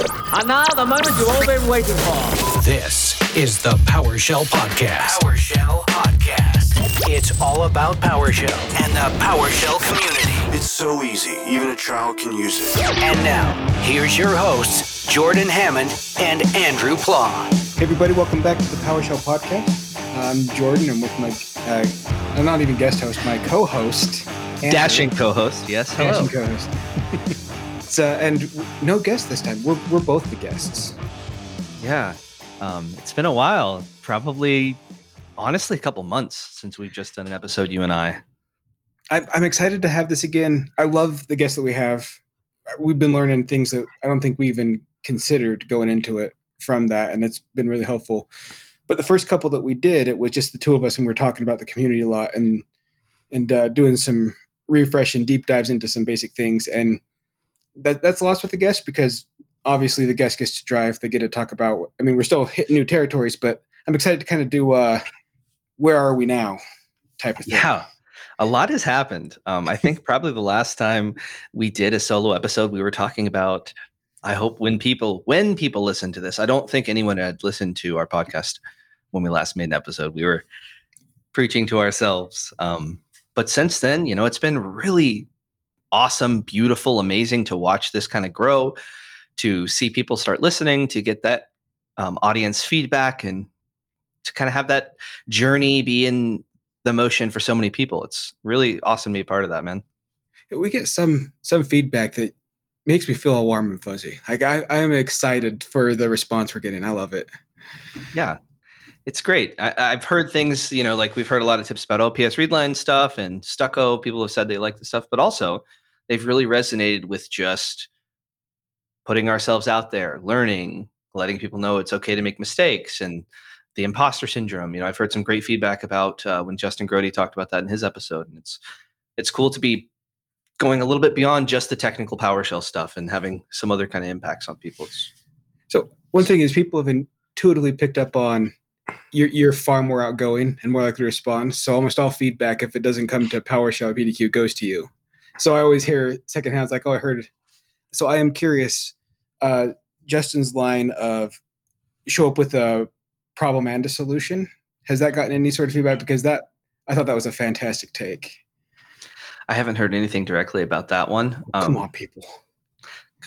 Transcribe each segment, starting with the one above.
And now, the moment you've all been waiting for. This is the PowerShell Podcast. PowerShell Podcast. It's all about PowerShell and the PowerShell community. It's so easy, even a child can use it. And now, here's your hosts, Jordan Hammond and Andrew Pla. Hey everybody, welcome back to the PowerShell Podcast. I'm Jordan. I'm with my, uh, I'm not even guest host, my co-host, Andrew. Dashing co-host, yes. Hello. Dashing co-host. it's, uh, and no guest this time. We're we're both the guests. Yeah, um, it's been a while. Probably, honestly, a couple months since we've just done an episode. You and I. I, I'm excited to have this again. I love the guests that we have. We've been learning things that I don't think we even considered going into it from that, and it's been really helpful. But the first couple that we did, it was just the two of us, and we are talking about the community a lot, and and uh, doing some refresh and deep dives into some basic things. And that that's lost with the guest because obviously the guest gets to drive. They get to talk about. I mean, we're still hitting new territories, but I'm excited to kind of do uh, where are we now type of thing. Yeah. A lot has happened. Um, I think probably the last time we did a solo episode, we were talking about. I hope when people when people listen to this, I don't think anyone had listened to our podcast when we last made an episode. We were preaching to ourselves. Um, but since then, you know, it's been really awesome, beautiful, amazing to watch this kind of grow, to see people start listening, to get that um, audience feedback, and to kind of have that journey be in the motion for so many people. It's really awesome to be a part of that, man. We get some some feedback that makes me feel all warm and fuzzy. Like I, I am excited for the response we're getting. I love it. Yeah, it's great. I, have heard things, you know, like we've heard a lot of tips about PSReadLine stuff and Stucco. People have said they like the stuff, but also they've really resonated with just putting ourselves out there, learning, letting people know it's okay to make mistakes, and the imposter syndrome. You know, I've heard some great feedback about uh, when Justin Grote talked about that in his episode, and it's it's cool to be going a little bit beyond just the technical PowerShell stuff and having some other kind of impacts on people. So one thing is people have intuitively picked up on you're, you're far more outgoing and more likely to respond. So almost all feedback, if it doesn't come to PowerShell PDQ, goes to you. So I always hear secondhand, it's like, oh, I heard it. So I am curious, uh, Justin's line of show up with a problem and a solution. Has that gotten any sort of feedback? Because that I thought that was a fantastic take. I haven't heard anything directly about that one. Um, Come on, people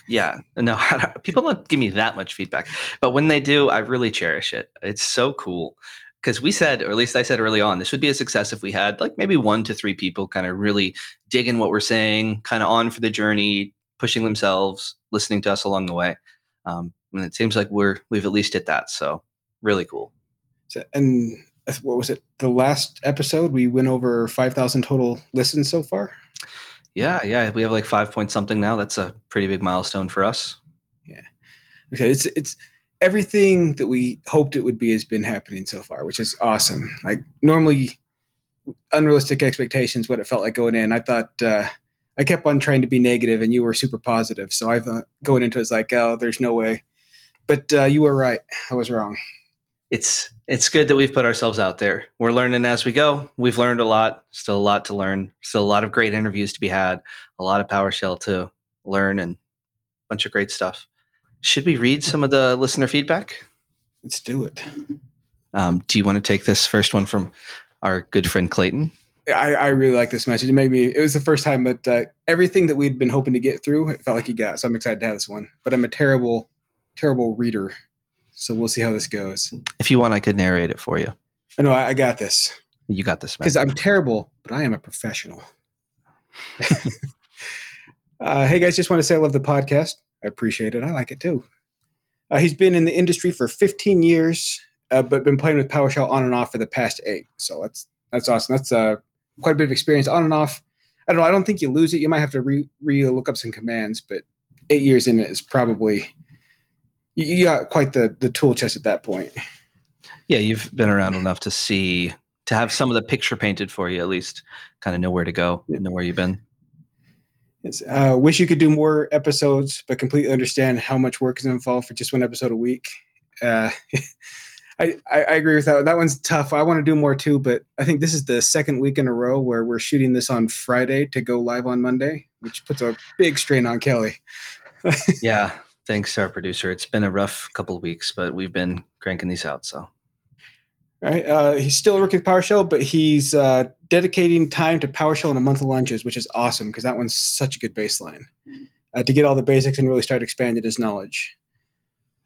yeah no people don't give me that much feedback but when they do i really cherish it it's so cool because we said or at least i said early on this would be a success if we had like maybe one to three people kind of really digging what we're saying kind of on for the journey pushing themselves listening to us along the way um, and it seems like we're we've at least hit that so really cool so, and what was it the last episode we went over 5000 total listens so far yeah, yeah, we have like five point something now. That's a pretty big milestone for us. Yeah. Okay, it's it's everything that we hoped it would be has been happening so far, which is awesome. Like normally unrealistic expectations what it felt like going in. I thought uh I kept on trying to be negative and you were super positive. So I thought going into it was like, oh, there's no way. But uh, you were right. I was wrong it's it's good that we've put ourselves out there. We're learning as we go. We've learned a lot, still a lot to learn, still a lot of great interviews to be had, a lot of PowerShell to learn, and a bunch of great stuff. Should we read some of the listener feedback? Let's do it. Um, do you want to take this first one from our good friend Clayton? I, I really like this message. It made me. It was the first time but uh, everything that we'd been hoping to get through, it felt like he got. So I'm excited to have this one. But I'm a terrible, terrible reader so we'll see how this goes. If you want, I could narrate it for you. I know I, I got this. You got this, because I'm terrible, but I am a professional. uh, hey guys, just want to say I love the podcast. I appreciate it. I like it too. Uh, he's been in the industry for 15 years, uh, but been playing with PowerShell on and off for the past eight. So that's that's awesome. That's uh, quite a bit of experience on and off. I don't know. I don't think you lose it. You might have to re, re look up some commands, but eight years in it is probably you got quite the the tool chest at that point. Yeah, you've been around enough to see to have some of the picture painted for you at least, kind of know where to go, know where you've been. Yes, uh, wish you could do more episodes, but completely understand how much work is involved for just one episode a week. Uh, I, I, I agree with that. That one's tough. I want to do more too, but I think this is the second week in a row where we're shooting this on Friday to go live on Monday, which puts a big strain on Kelly. yeah, Thanks our producer. It's been a rough couple weeks, but we've been cranking these out. So Right. Uh, he's still working with PowerShell, but he's uh, dedicating time to PowerShell and a month of lunches, which is awesome because that one's such a good baseline uh, to get all the basics and really start expanding his knowledge.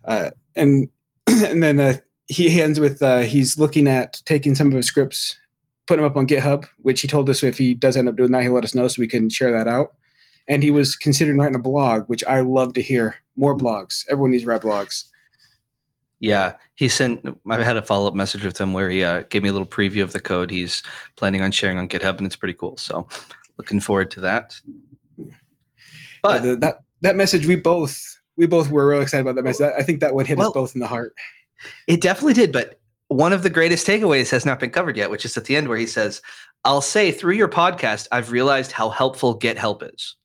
Uh, and and then uh, he ends with uh, he's looking at taking some of his scripts, putting them up on GitHub, which he told us if he does end up doing that, he'll let us know so we can share that out. And he was considering writing a blog, which I love to hear. More blogs. Everyone needs to write blogs. Yeah, he sent. I had a follow up message with him where he uh, gave me a little preview of the code he's planning on sharing on GitHub, and it's pretty cool. So looking forward to that. But the, that that message we both we both were real excited about that message. I think that one hit Well- us both in the heart. It definitely did, but one of the greatest takeaways has not been covered yet, which is at the end where he says, I'll say through your podcast, I've realized how helpful Get Help is.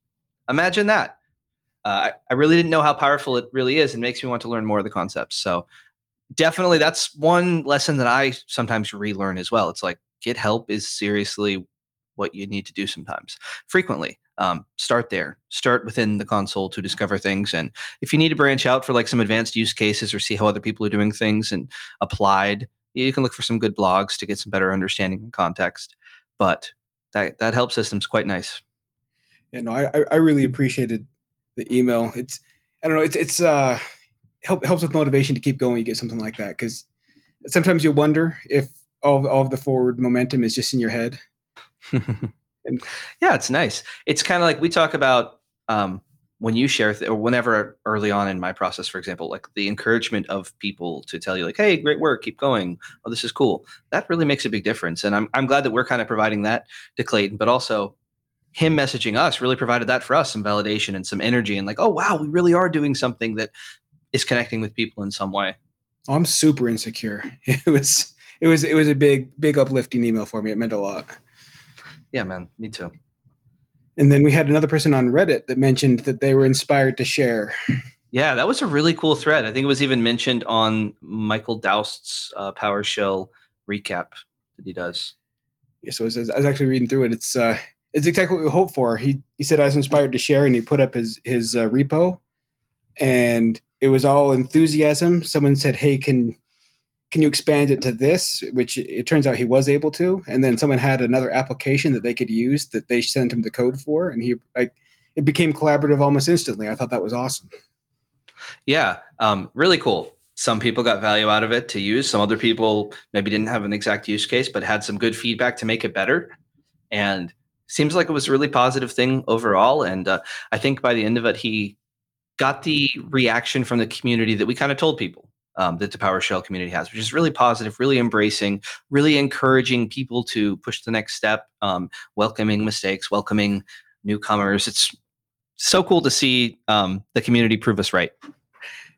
Imagine that. Uh, I, really didn't know how powerful it really is and makes me want to learn more of the concepts. So, definitely, that's one lesson that I sometimes relearn as well. It's like Get Help is seriously what you need to do sometimes, frequently. Um, start there, start within the console to discover things. And if you need to branch out for like some advanced use cases or see how other people are doing things and applied, you can look for some good blogs to get some better understanding and context. But that that help system's quite nice. Yeah, no, I- I really appreciated the email. It's I don't know, it's it's uh help helps with motivation to keep going. You get something like that because sometimes you wonder if all all of the forward momentum is just in your head. And- yeah, it's nice. It's kind of like we talk about um, when you share th- or whenever early on in my process, for example, like the encouragement of people to tell you like, "Hey, great work, keep going. Oh, this is cool." That really makes a big difference, and I'm I'm glad that we're kind of providing that to Clayton, but also him messaging us really provided that for us some validation and some energy and like, "Oh, wow, we really are doing something that is connecting with people in some way." I'm super insecure. It was it was it was a big big uplifting email for me. It meant a lot. Yeah, man, me too. And then we had another person on Reddit that mentioned that they were inspired to share. Yeah, that was a really cool thread. I think it was even mentioned on Michael Dowst's uh, PowerShell recap that he does. Yeah, so I was actually reading through it. It's uh, it's exactly what we hoped for. He he said I was inspired to share, and he put up his his uh, repo, and it was all enthusiasm. Someone said, "Hey, can can you expand it to this?" Which it turns out he was able to. And then someone had another application that they could use that they sent him the code for, and he like it became collaborative almost instantly. I thought that was awesome. Yeah, um, really cool. Some people got value out of it to use. Some other people maybe didn't have an exact use case, but had some good feedback to make it better. And seems like it was a really positive thing overall. And uh, I think by the end of it, he got the reaction from the community that we kind of told people um, that the PowerShell community has, which is really positive, really embracing, really encouraging people to push the next step, um, welcoming mistakes, welcoming newcomers. It's so cool to see um, the community prove us right.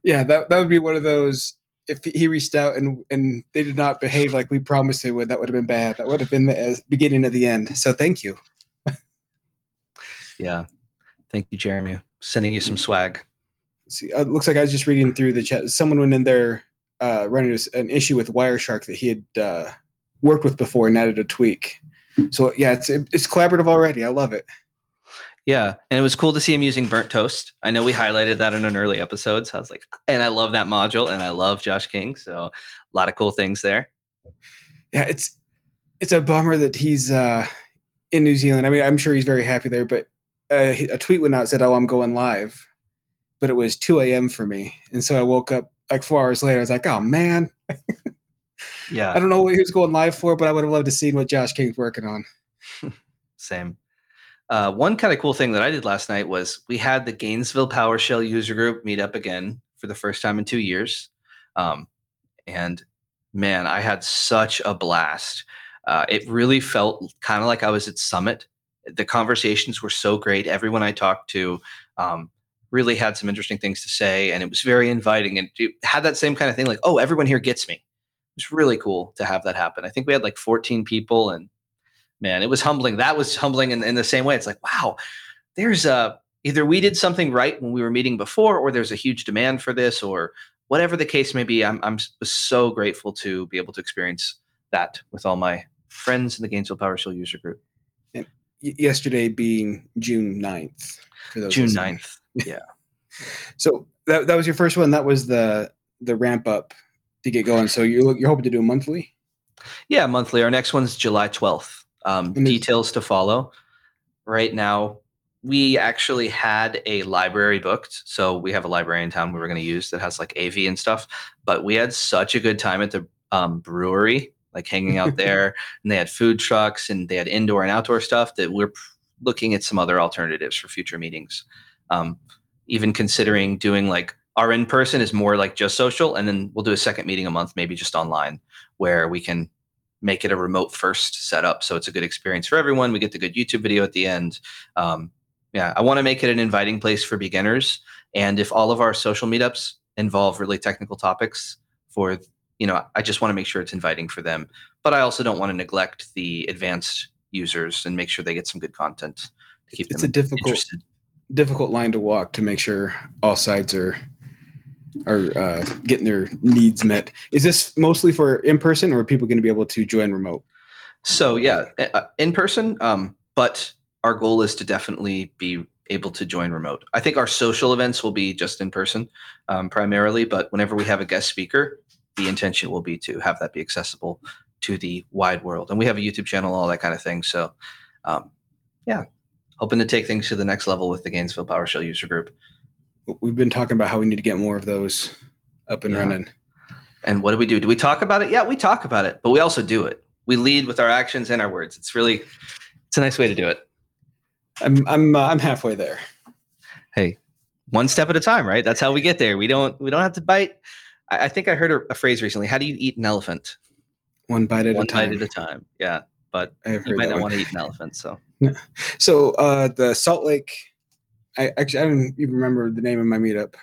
Yeah, that that would be one of those. If he reached out and and they did not behave like we promised they would, that would have been bad. That would have been the uh, beginning of the end. So thank you. Yeah. Thank you, Jeremy. Sending you some swag. See, uh, it looks like I was just reading through the chat. Someone went in there uh, running an issue with Wireshark that he had uh, worked with before and added a tweak. So yeah, it's it's collaborative already. I love it. Yeah. And it was cool to see him using BurntToast. I know we highlighted that in an early episode. So I was like, and I love that module and I love Josh King. So a lot of cool things there. Yeah, it's it's a bummer that he's uh, in New Zealand. I mean, I'm sure he's very happy there, but a tweet went out said, "Oh, I'm going live," but it was 2 a.m. for me, and so I woke up like four hours later. I was like, "Oh man, yeah. I don't know what he was going live for, but I would have loved to see what Josh King's working on." Same. Uh, one kind of cool thing that I did last night was we had the Gainesville PowerShell user group meet up again for the first time in two years. Um, and man, I had such a blast. Uh, it really felt kind of like I was at Summit. The conversations were so great. Everyone I talked to um, really had some interesting things to say, and it was very inviting. And it had that same kind of thing like, oh, everyone here gets me. It's really cool to have that happen. I think we had like 14 people, and man, it was humbling. That was humbling in, in the same way. It's like, wow, there's a either we did something right when we were meeting before, or there's a huge demand for this, or whatever the case may be. I'm I'm so grateful to be able to experience that with all my friends in the Gainesville PowerShell user group. Yesterday being June 9th. for those June listening. 9th. Yeah. So that that was your first one. That was the the ramp up to get going. So you're you're hoping to do a monthly. Yeah, monthly. Our next one's July 12th. Um, details to follow. Right now, we actually had a library booked. So we have a library in town we were going to use that has like AV and stuff. But we had such a good time at the um, brewery, like hanging out there. and they had food trucks and they had indoor and outdoor stuff that we're looking at some other alternatives for future meetings. Um, even considering doing like our in person is more like just social. And then we'll do a second meeting a month, maybe just online where we can make it a remote first setup so it's a good experience for everyone we get the good youtube video at the end um, yeah i want to make it an inviting place for beginners and if all of our social meetups involve really technical topics for you know i just want to make sure it's inviting for them but i also don't want to neglect the advanced users and make sure they get some good content to keep It's them a difficult interested difficult line to walk to make sure all sides are are uh, getting their needs met. Is this mostly for in person, or are people going to be able to join remote? So yeah, in person. Um, but our goal is to definitely be able to join remote. I think our social events will be just in person um, primarily, but whenever we have a guest speaker, the intention will be to have that be accessible to the wide world. And we have a YouTube channel, all that kind of thing. So um, yeah, hoping to take things to the next level with the Gainesville PowerShell user group. We've been talking about how we need to get more of those up and Yeah. running. And what do we do? Do we talk about it? Yeah, we talk about it, but we also do it. We lead with our actions and our words. It's really, it's a nice way to do it. I'm I'm uh, I'm halfway there. hey one step at a time right that's how we get there we don't we don't have to bite i, I think i heard a, a phrase recently how do you eat an elephant One bite at one a time. bite at a time yeah but I you might not one. want to eat an elephant so So uh, the Salt Lake, I actually I don't even remember the name of my meetup.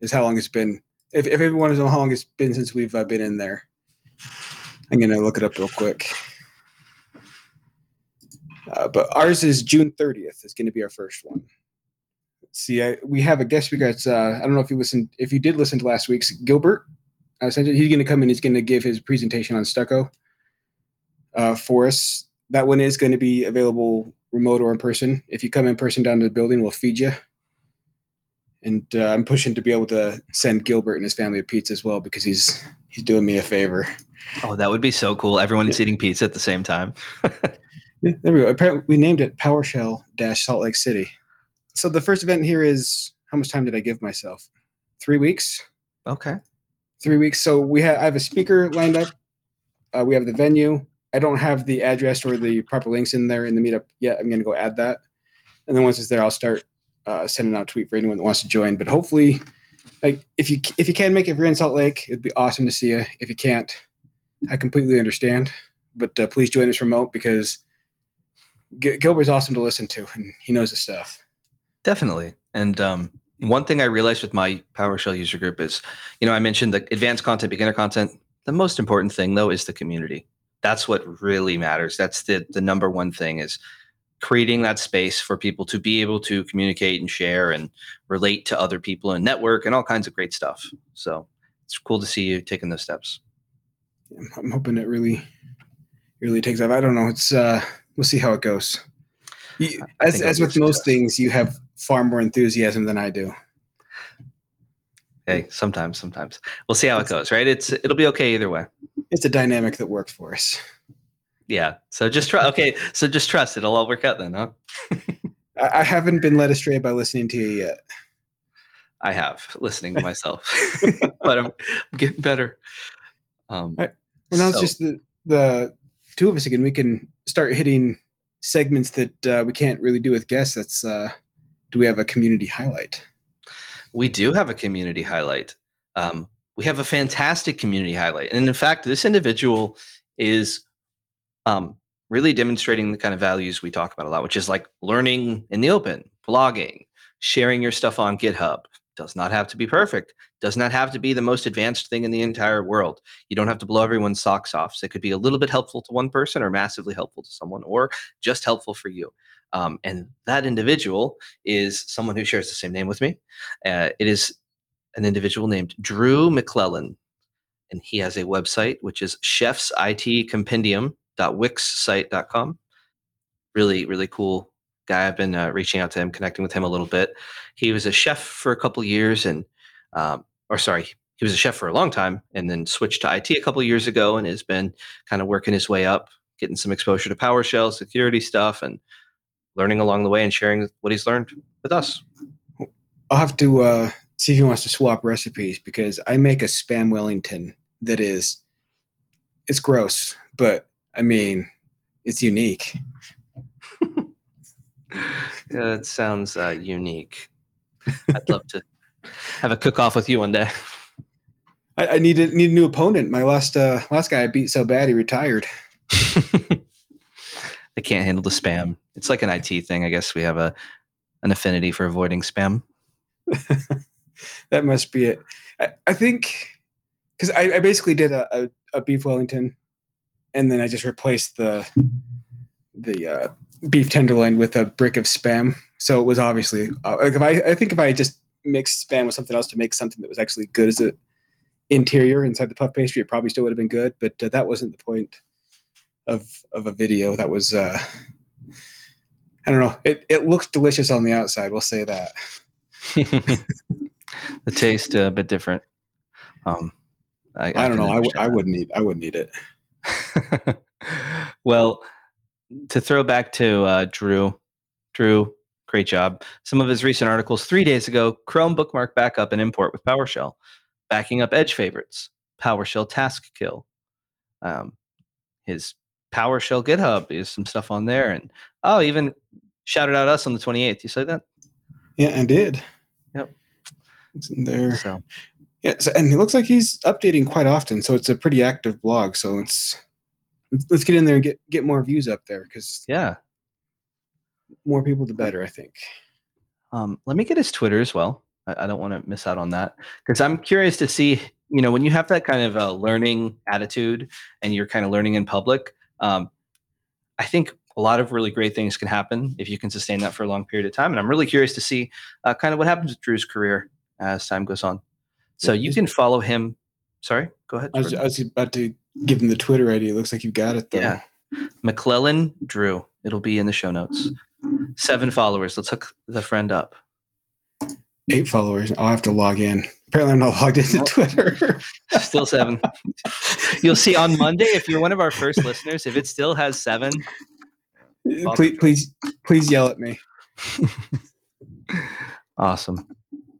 Is how long it's been. If, if everyone knows how long it's been since we've uh, been in there, I'm gonna look it up real quick. Uh, but ours is June 30th. Is going to be our first one. See, I, we have a guest We got. uh, I don't know if you listened. If you did listen to last week's Gilbert, uh, he's going to come in. He's going to give his presentation on stucco uh, for us. That one is going to be available remote or in person. If you come in person down to the building, we'll feed you. And uh, I'm pushing to be able to send Gilbert and his family a pizza as well because he's he's doing me a favor. oh that would be so cool everyone's eating pizza at the same time Yeah, there we go. Apparently, we named it PowerShell Dash Salt Lake City. So the first event here is how much time did I give myself? Three weeks. okay Three weeks. So we have I have a speaker lined up. Uh, we have the venue. I don't have the address or the proper links in there in the meetup yet. I'm going to go add that, and then once it's there, I'll start uh, sending out a tweet for anyone that wants to join. But hopefully, like if you if you can make it, if you're in Salt Lake, it'd be awesome to see you. If you can't, I completely understand. But uh, please join us remote because Gil- Gilbert's awesome to listen to, and he knows his stuff. Definitely and um, one thing i realized with my powershell user group is you know i mentioned the advanced content beginner content the most important thing though is the community that's what really matters that's the the number one thing is creating that space for people to be able to communicate and share and relate to other people and network and all kinds of great stuff so it's cool to see you taking those steps I'm- hoping it really, really takes off. I don't know. It's uh, we'll see how it goes. You, as as with most things, you have far more enthusiasm than I do. hey sometimes sometimes we'll see how it goes right it's it'll be okay either way It's a dynamic that works for us. yeah so just try okay so just trust it'll all work out then huh I, I haven't been led astray by listening to you yet. I have listening to myself, but I'm getting better. Um, Right. Well, now it's just the the two of us again. We can start hitting segments that uh, we can't really do with guests. That's uh, do we have a community highlight? we do have a community highlight. Um, we have a fantastic community highlight, and in fact, this individual is um, really demonstrating the kind of values we talk about a lot, which is like learning in the open, blogging, sharing your stuff on GitHub. Does not have to be perfect. Does not have to be the most advanced thing in the entire world. You don't have to blow everyone's socks off. So it could be a little bit helpful to one person, or massively helpful to someone, or just helpful for you. Um, and that individual is someone who shares the same name with me. Uh, it is an individual named Drew McClellan, and he has a website which is chefsitcompendium.wixsite.com. Really, really cool guy. I've been uh, reaching out to him, connecting with him a little bit. He was a chef for a couple years, and um, or sorry, he was a chef for a long time and then switched to IT a couple of years ago and has been kind of working his way up, getting some exposure to PowerShell, security stuff, and learning along the way and sharing what he's learned with us. I'll have to uh, see if he wants to swap recipes because I make a spam Wellington that is, it's gross, but I mean, it's unique. Yeah, it sounds uh, unique. I'd love to have a cook off with you one day. I, I need a, need a new opponent. My last uh, last guy I beat so bad he retired. they can't handle the spam. It's like an IT thing. I guess we have a an affinity for avoiding spam. that must be it. I, I think because I, I basically did a, a, a beef Wellington, and then I just replaced the the uh, beef tenderloin with a brick of spam. So it was obviously uh, like if I I think if I just mixed spam with something else to make something that was actually good as an interior inside the puff pastry, it probably still would have been good. But uh, that wasn't the point of of a video. That was uh, I don't know. It it looks delicious on the outside. We'll say that. the taste uh, a bit different. Um, I, I, don't know. I, w- I wouldn't eat. I wouldn't eat it. well, to throw back to uh, Drew, Drew, great job. Some of his recent articles three days ago Chrome bookmark backup and import with PowerShell, backing up Edge favorites, PowerShell task kill. Um, his PowerShell GitHub is some stuff on there. And oh, even shouted out us on the 28th. You say that? Yeah, I did. Yep. It's in there. So, Yeah, so, and it looks like he's updating quite often, so it's a pretty active blog. So it's let's get in there and get get more views up there because yeah. More people the better. I think. Um, let me get his Twitter as well. I, I don't want to miss out on that because I'm curious to see, you know, when you have that kind of a learning attitude and you're kind of learning in public, um, I think a lot of really great things can happen if you can sustain that for a long period of time. And I'm really curious to see uh, kind of what happens with Drew's career as time goes on. So Yeah, you can follow him. Sorry, go ahead. I was, I was about to give him the Twitter ID. It looks like you got it though. Yeah. McClellan Drew. It'll be in the show notes. Seven followers. Let's hook the friend up. Eight followers. I'll have to log in. Apparently, I'm not logged into Twitter. Still seven. You'll see on Monday if you're one of our first listeners. If it still has seven, please, please, please yell at me. awesome.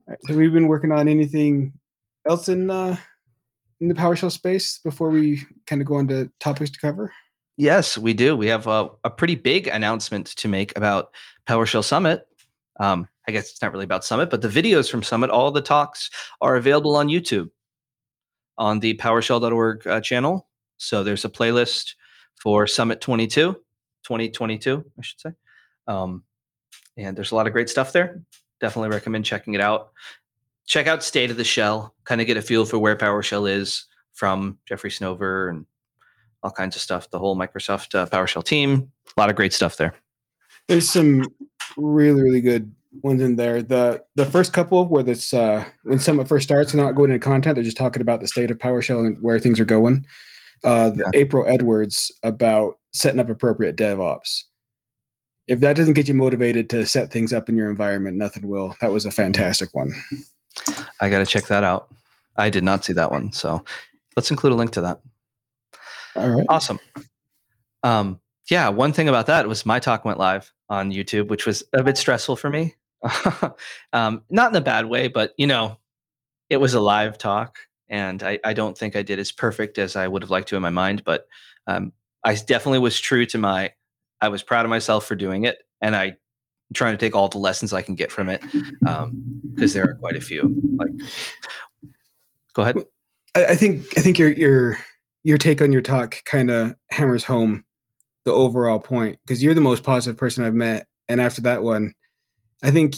Right, so we've been working on anything else in uh, in the PowerShell space before we kind of go into topics to cover. Yes, we do. We have a, a pretty big announcement to make about PowerShell Summit. Um, I guess it's not really about Summit, but the videos from Summit, all the talks are available on YouTube on the PowerShell.org uh, channel. So there's a playlist for Summit 22, 2022, I should say. Um, and there's a lot of great stuff there. Definitely recommend checking it out. Check out State of the Shell, kind of get a feel for where PowerShell is from Jeffrey Snover and all kinds of stuff. The whole Microsoft uh, PowerShell team, a lot of great stuff there. There's some really, really good ones in there. The the first couple where this uh, when Summit first starts, they're not going into content. They're just talking about the state of PowerShell and where things are going. Uh, the April Edwards about setting up appropriate DevOps. If that doesn't get you motivated to set things up in your environment, nothing will. That was a fantastic one. I got to check that out. I did not see that one, so let's include a link to that. All right. Awesome. Um, yeah, one thing about that was my talk went live on YouTube, which was a bit stressful for me. um, not in a bad way, but you know, it was a live talk, and I, I don't think I did as perfect as I would have liked to in my mind. But um, I definitely was true to my. I was proud of myself for doing it, and I trying to take all the lessons I can get from it because there are quite a few. Like, go ahead. I, I think I think your your your take on your talk kind of hammers home the overall point because you're the most positive person I've met, and after that one, I think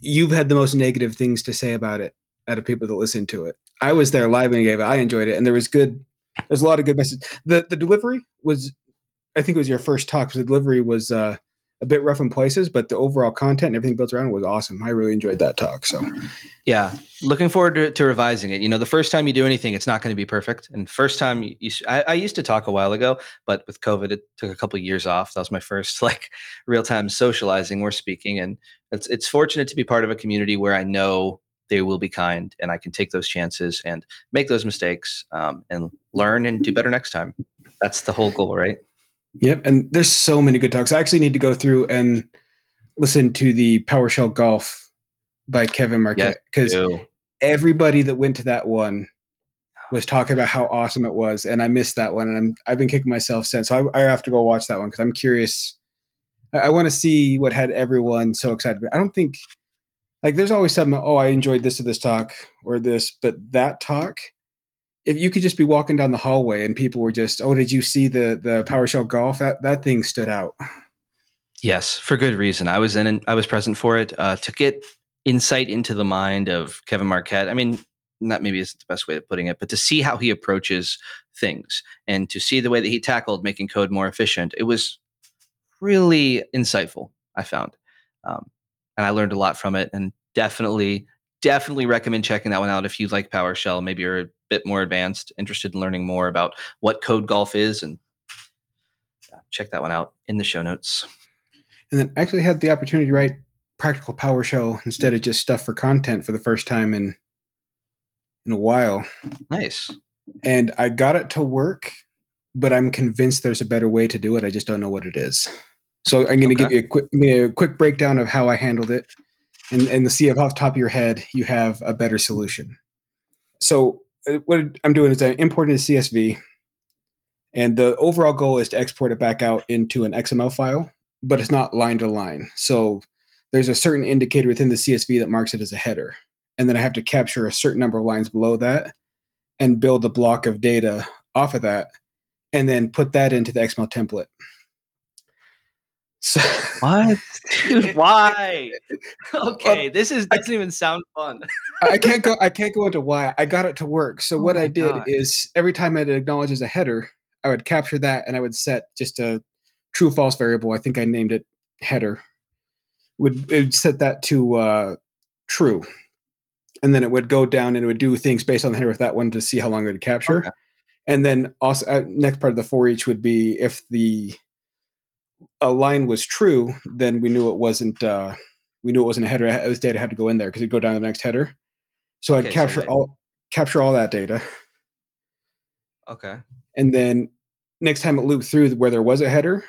you've had the most negative things to say about it out of people that listen to it. I was there live and gave it. I enjoyed it, and there was good. There's a lot of good message. The the delivery was, I think, it was your first talk. The delivery was uh, a bit rough in places, but the overall content and everything built around was awesome. I really enjoyed that talk. So Yeah, looking forward to, to revising it. You know, the first time you do anything, it's not going to be perfect. And first time, you, you I, I used to talk a while ago, but with COVID, it took a couple of years off. That was my first like real time socializing or speaking, and it's it's fortunate to be part of a community where I know they will be kind, and I can take those chances and make those mistakes um, and learn and do better next time. That's the whole goal, right? Yep. And there's so many good talks. I actually need to go through and listen to the PowerShell Golf by Kevin Marquardt because Ew. everybody that went to that one was talking about how awesome it was, and I missed that one, and I'm I've been kicking myself since. So I, I have to go watch that one because I'm curious. I, I want to see what had everyone so excited. I don't think like there's always something. Oh, I enjoyed this or this talk or this, but that talk. If you could just be walking down the hallway and people were just, oh, did you see the the PowerShell golf? That that thing stood out. Yes, for good reason. I was in I was present for it uh, to get insight into the mind of Kevin Marquardt. I mean, that maybe isn't the best way of putting it, but to see how he approaches things and to see the way that he tackled making code more efficient, it was really insightful. I found, um, and I learned a lot from it. And definitely, definitely recommend checking that one out if you like PowerShell. Maybe you're bit more advanced, interested in learning more about what code golf is, and check that one out in the show notes. And then I actually had the opportunity to write practical PowerShell instead of just stuff for content for the first time in in a while. Nice. And I got it to work, but I'm convinced there's a better way to do it. I just don't know what it is. So I'm going to give you a quick a quick breakdown of how I handled it, and and to see if off the top of your head you have a better solution. So uh, Uh, what I'm doing is I'm importing a CSV, and the overall goal is to export it back out into an XML file, but it's not line to line. So there's a certain indicator within the CSV that marks it as a header, and then I have to capture a certain number of lines below that, and build a block of data off of that, and then put that into the XML template. So What? Dude, why? Okay, this is doesn't even sound fun. I can't go. I can't go into why. I got it to work. So Oh what I did God. is every time it acknowledges a header, I would capture that and I would set just a true false variable. I think I named it header. Would it would set that to uh, true, and then it would go down and it would do things based on the header with that one to see how long it would capture. Okay. And then also uh, next part of the for each would be if the a line was true, then we knew it wasn't. Uh, we knew it wasn't a header. It was data had to go in there because it'd go down to the next header. So I'd Okay, so capture all capture all that data, Okay. and then next time it looped through where there was a header,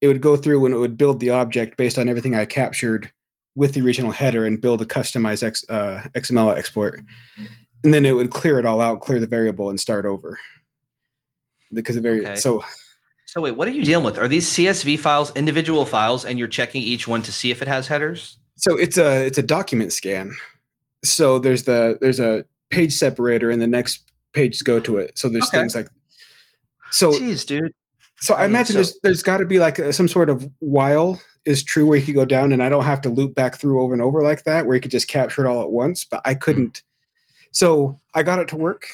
it would go through and it would build the object based on everything I captured with the original header and build a customized X, uh, XML export, and then it would clear it all out, clear the variable, and start over. Because the very Okay. so So wait, what are you dealing with? Are these CSV files individual files, and you're checking each one to see if it has headers? So it's a it's a document scan. So there's the there's a page separator and the next page go to it. So there's Okay. things like so Jeez, dude. so I I mean, imagine so- there's there's got to be like a, some sort of while is true where you could go down and I don't have to loop back through over and over like that where you could just capture it all at once. But I couldn't. So I got it to work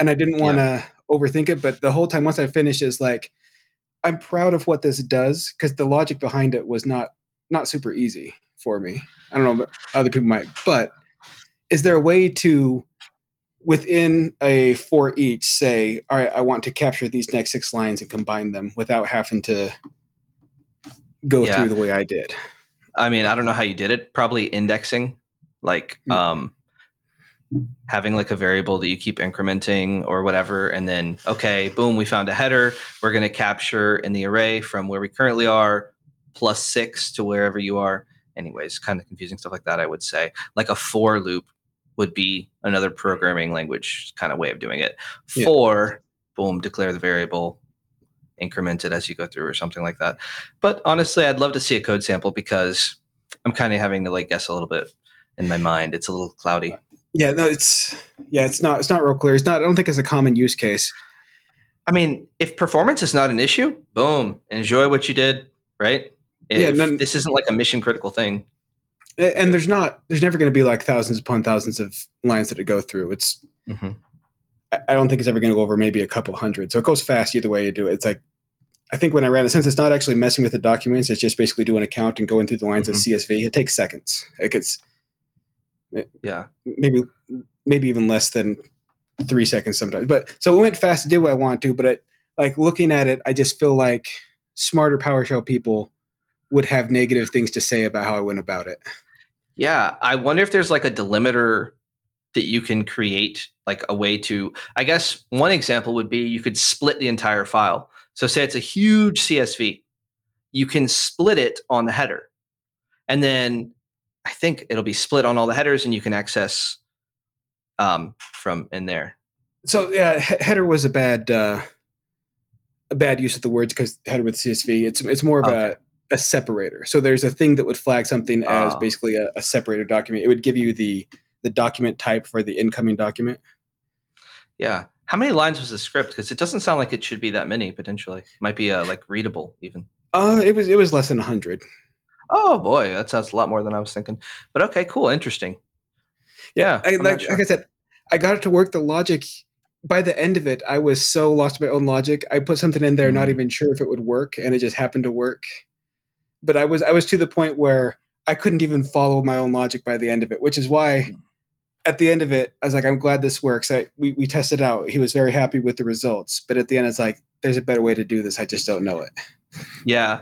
and I didn't want to overthink it. But the whole time once I finished is like I'm proud of what this does because the logic behind it was not not super easy for me. I don't know, but other people might. But is there a way to within a for each say, all right, I want to capture these next six lines and combine them without having to go Yeah. through the way I did? I mean, I don't know how you did it. Probably indexing, like Mm. um, having like a variable that you keep incrementing or whatever, and then okay, boom, we found a header. We're going to capture in the array from where we currently are plus six to wherever you are. Anyways, kind of confusing stuff like that. I would say like a for loop would be another programming language kind of way of doing it. Yeah. For boom, declare the variable, increment it as you go through or something like that. But honestly, I'd love to see a code sample because I'm kind of having to like guess a little bit in my mind. It's a little cloudy. Yeah, no, it's yeah, it's not it's not real clear. It's not. I don't think it's a common use case. I mean, if performance is not an issue, boom, enjoy what you did, right? Yeah, If none- this isn't like a mission critical thing. And there's not. There's never going to be like thousands upon thousands of lines that it go through. It's. Mhm. I don't think it's ever going to go over maybe a couple hundred. So it goes fast either way you do it. It's like, I think when I ran it, since it's not actually messing with the documents, it's just basically doing a count and going through the lines of CSV. It takes seconds. It it's Yeah. maybe maybe even less than three seconds sometimes. But so it went fast, did what I want to. But it, like looking at it, I just feel like smarter PowerShell people would have negative things to say about how I went about it. Yeah. I wonder if there's like a delimiter that you can create like a way to i guess one example would be you could split the entire file so say it's a huge csv you can split it on the header and then i think it'll be split on all the headers and you can access um, from in there So yeah, he- header was a bad uh, a bad use of the words because header with CSV. It's it's more of a, a separator. So there's a thing that would flag something as Ah. basically a, a separator document. It would give you the the document type for the incoming document. yeah how many lines was the script because it doesn't sound like it should be that many potentially might be uh, like readable even Uh, it was it was less than hundred. Oh boy that sounds a lot more than i was thinking but okay cool interesting yeah I, like, sure. like I said, I got it to work. The logic by the end of it, I was so lost in my own logic. I put something in there, not Mhm. even sure if it would work, and it just happened to work. But I was I was to the point where I couldn't even follow my own logic by the end of it, which is why at the end of it, I was like, I'm glad this works. I we, we tested out. He was very happy with the results. But at the end, it's like, there's a better way to do this. I just don't know it. Yeah.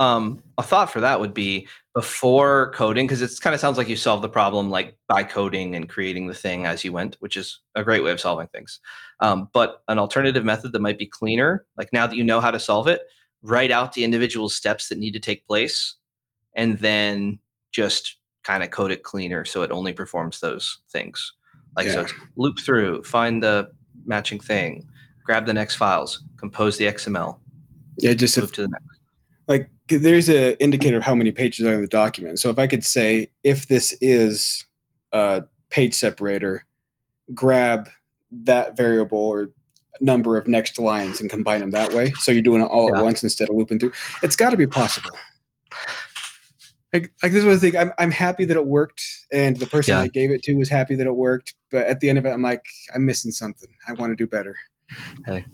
Um, a thought for that would be before coding, because it kind of sounds like you solved the problem like by coding and creating the thing as you went, which is a great way of solving things. Um, but an alternative method that might be cleaner, like now that you know how to solve it, write out the individual steps that need to take place and then just kind of code it cleaner so it only performs those things. Like so it's loop through, find the matching thing, grab the next files, compose the XML, Yeah, just if move to the next. like there's an indicator of how many pages are in the document. So if I could say if this is a page separator, grab that variable or number of next lines and combine them that way. So you're doing it all Yeah. at once instead of looping through. It's got to be possible. Like, like this was the thing. I'm I'm happy that it worked, and the person Yeah. I gave it to was happy that it worked. But at the end of it, I'm like, I'm missing something. I want to do better. Hey,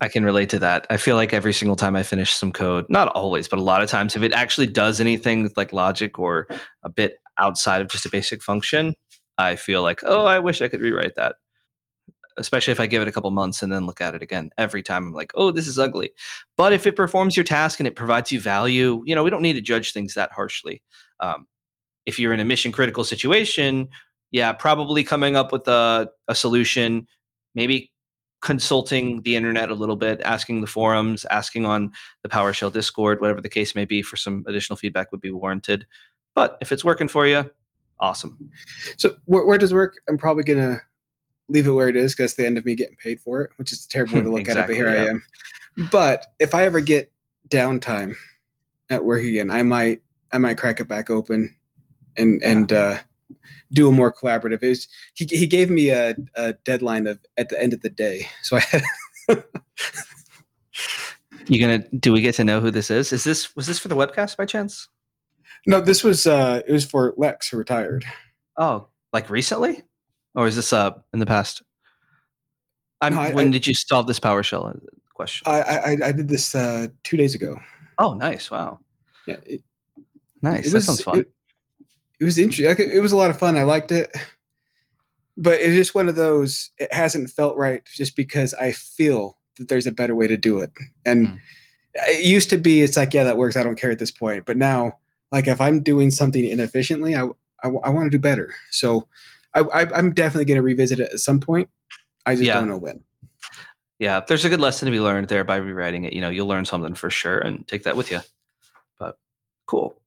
I can relate to that. I feel like every single time I finish some code, not always, but a lot of times, if it actually does anything like logic or a bit outside of just a basic function, I feel like, oh, I wish I could rewrite that. Especially if I give it a couple months and then look at it again. Every time I'm like, oh, this is ugly. But if it performs your task and it provides you value, you know, we don't need to judge things that harshly. Um, if you're in a mission critical situation, yeah, probably coming up with a, a solution, maybe consulting the internet a little bit, asking the forums, asking on the PowerShell Discord, whatever the case may be, for some additional feedback would be warranted. But if it's working for you, awesome. So where, where does it work? I'm probably gonna leave it where it is because the end of me getting paid for it, which is a terrible way to look at it. But Exactly, here I am. But if I ever get downtime at work again, I might I might crack it back open and and uh, do a more collaborative. Is he he gave me a, a deadline of at the end of the day, so I had You gonna do we get to know who this is? Is this was this for the webcast by chance? no. This was uh, it was for Lex who retired. Oh, like recently? Or is this uh in the past? I'm, No, I- when I- did you solve this PowerShell uh, question? I I, I did this uh, two days ago. oh, nice. Wow. Yeah, it, Nice. it that was sounds fun. It, it was interesting. It was a lot of fun. I liked it, but it's just one of those. It hasn't felt right just because I feel that there's a better way to do it. And Mm. it used to be, it's like, yeah, that works. I don't care at this point. But now, like, if I'm doing something inefficiently, I I, want to do better. So I, I I'm definitely going to revisit it at some point. I just Yeah. don't know when. yeah there's a good lesson to be learned there by rewriting it you know you'll learn something for sure and take that with you but cool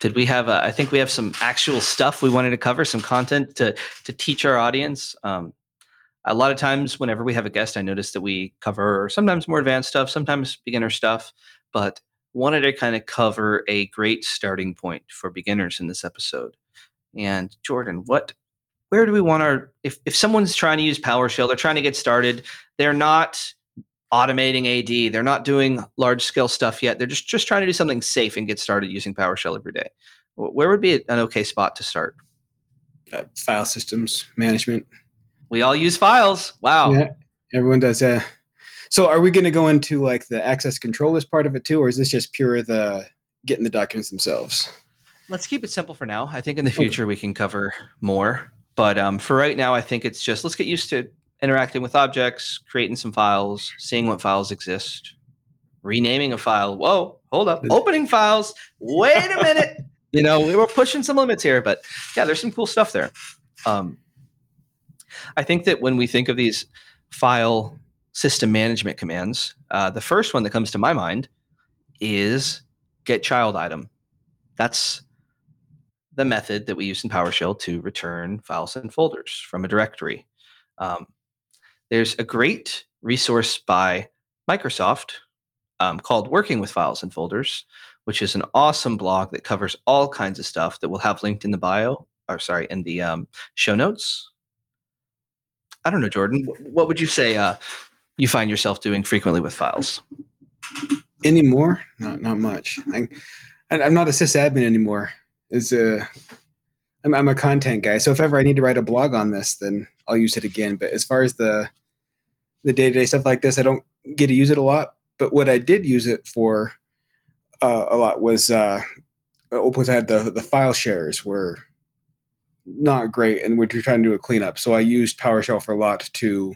did we have uh, i think we have some actual stuff we wanted to cover some content to to teach our audience. Um, a lot of times whenever we have a guest i notice that we cover sometimes more advanced stuff sometimes beginner stuff but wanted to kind of cover a great starting point for beginners in this episode. And jordan what where do we want our if, if someone's trying to use powershell they're trying to get started they're not automating AD. They're not doing large scale stuff yet. They're just just trying to do something safe and get started using PowerShell every day. Where would be an okay spot to start? Uh, file systems management. We all use files. Wow. Yeah, everyone does. Uh, so are we going to go into like the access controllers part of it too, or is this just pure the getting the documents themselves? Let's keep it simple for now. I think in the future we can cover more. But um, for right now, I think it's just let's get used to interacting with objects, creating some files, seeing what files exist, renaming a file. Whoa, hold up, opening files. Wait a minute. you know, we were pushing some limits here, but yeah, there's some cool stuff there. Um, I think that when we think of these file system management commands, uh, the first one that comes to my mind is get child item. That's the method that we use in PowerShell to return files and folders from a directory. Um, there's a great resource by Microsoft um, called Working with Files and Folders, which is an awesome blog that covers all kinds of stuff that we'll have linked in the bio, or sorry, in the um, show notes. I don't know, Jordan. What would you say uh, you find yourself doing frequently with files? Anymore? Not not much. I, I'm not a sysadmin anymore. Is a I'm, I'm a content guy. So if ever I need to write a blog on this, then I'll use it again. But as far as the the day to day stuff like this, I don't get to use it a lot. But what I did use it for uh, a lot was uh, Opus had the the file shares were not great, and we're trying to do a cleanup. So I used PowerShell for a lot to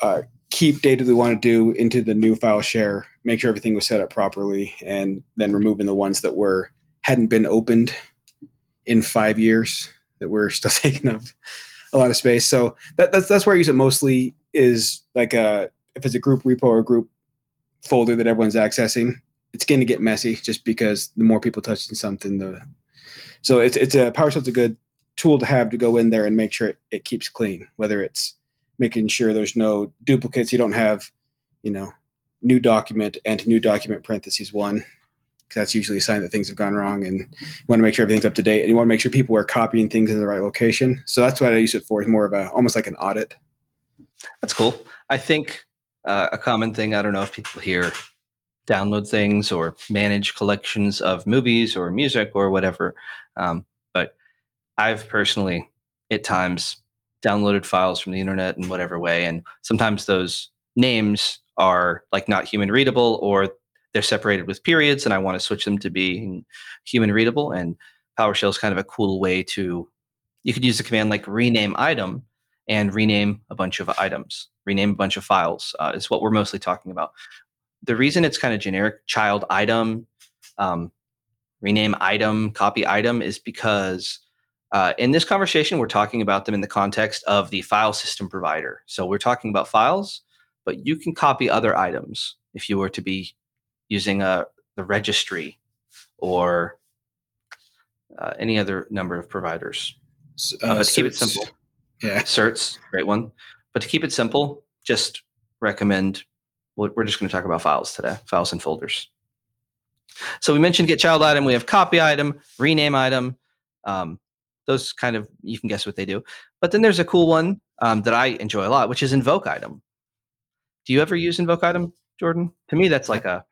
uh, keep data we want to do into the new file share, make sure everything was set up properly, and then removing the ones that were hadn't been opened in five years that we're still taking up a lot of space. So that, that's that's where I use it mostly is like a if it's a group repo or group folder that everyone's accessing, it's going to get messy just because the more people touching something, the so it's it's a PowerShell's a good tool to have to go in there and make sure it, it keeps clean. Whether it's making sure there's no duplicates, you don't have, you know, new document and new document parentheses one that's usually a sign that things have gone wrong and you want to make sure everything's up to date and you want to make sure people are copying things in the right location. So that's what i use it for is more of a almost like an audit. That's cool. I think uh, a common thing i don't know if people here download things or manage collections of movies or music or whatever um, but i've personally at times downloaded files from the internet in whatever way and sometimes those names are like not human readable or they're separated with periods and I want to switch them to being human readable. And PowerShell is kind of a cool way to, you could use the command like rename item and rename a bunch of items, rename a bunch of files uh, is what we're mostly talking about. The reason it's kind of generic child item, um, rename item, copy item is because uh, in this conversation, we're talking about them in the context of the file system provider. So we're talking about files, but you can copy other items if you were to be using a uh, the registry or uh, any other number of providers. Uh, but to keep it simple, yeah, certs, great one. But to keep it simple, just recommend. We're just going to talk about files today, files and folders. So we mentioned get child item. We have copy item, rename item. Um, those kind of you can guess what they do. But then there's a cool one um, that I enjoy a lot, which is invoke item. Do you ever use invoke item, Jordan? To me, that's like a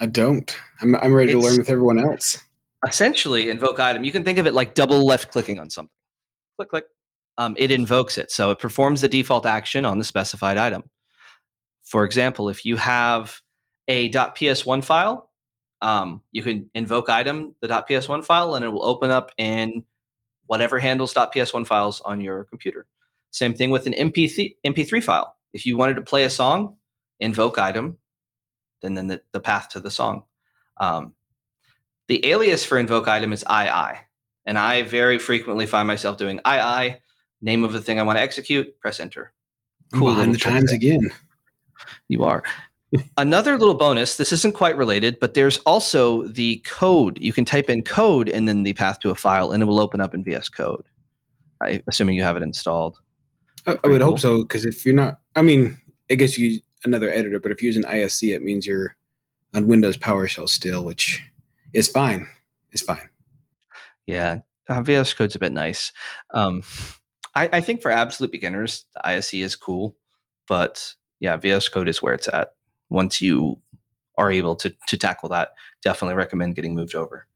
I don't. I'm I'm ready it's, to learn with everyone else. Essentially, invoke item. You can think of it like double left clicking on something. Click, click. Um, it invokes it, so it performs the default action on the specified item. For example, if you have a .ps1 file, um, you can invoke item the .ps1 file, and it will open up in whatever handles .ps1 files on your computer. Same thing with an MP3 MP3 file. If you wanted to play a song, invoke item and then the, the path to the song. Um, the alias for invoke item is II. And I very frequently find myself doing II, name of the thing I want to execute, press enter. Cool. Behind the times again. You are. Another little bonus, this isn't quite related, but there's also the code. You can type in code and then the path to a file, and it will open up in VS Code. I, assuming you have it installed. I, I would cool. hope so, because if you're not, I mean, I guess you another editor, but if you use an ISE, it means you're on Windows PowerShell still, which is fine. It's fine. Yeah, uh, VS Code's a bit nice. Um, I, I think for absolute beginners, the ISE is cool, but yeah, VS Code is where it's at. Once you are able to to tackle that, definitely recommend getting moved over.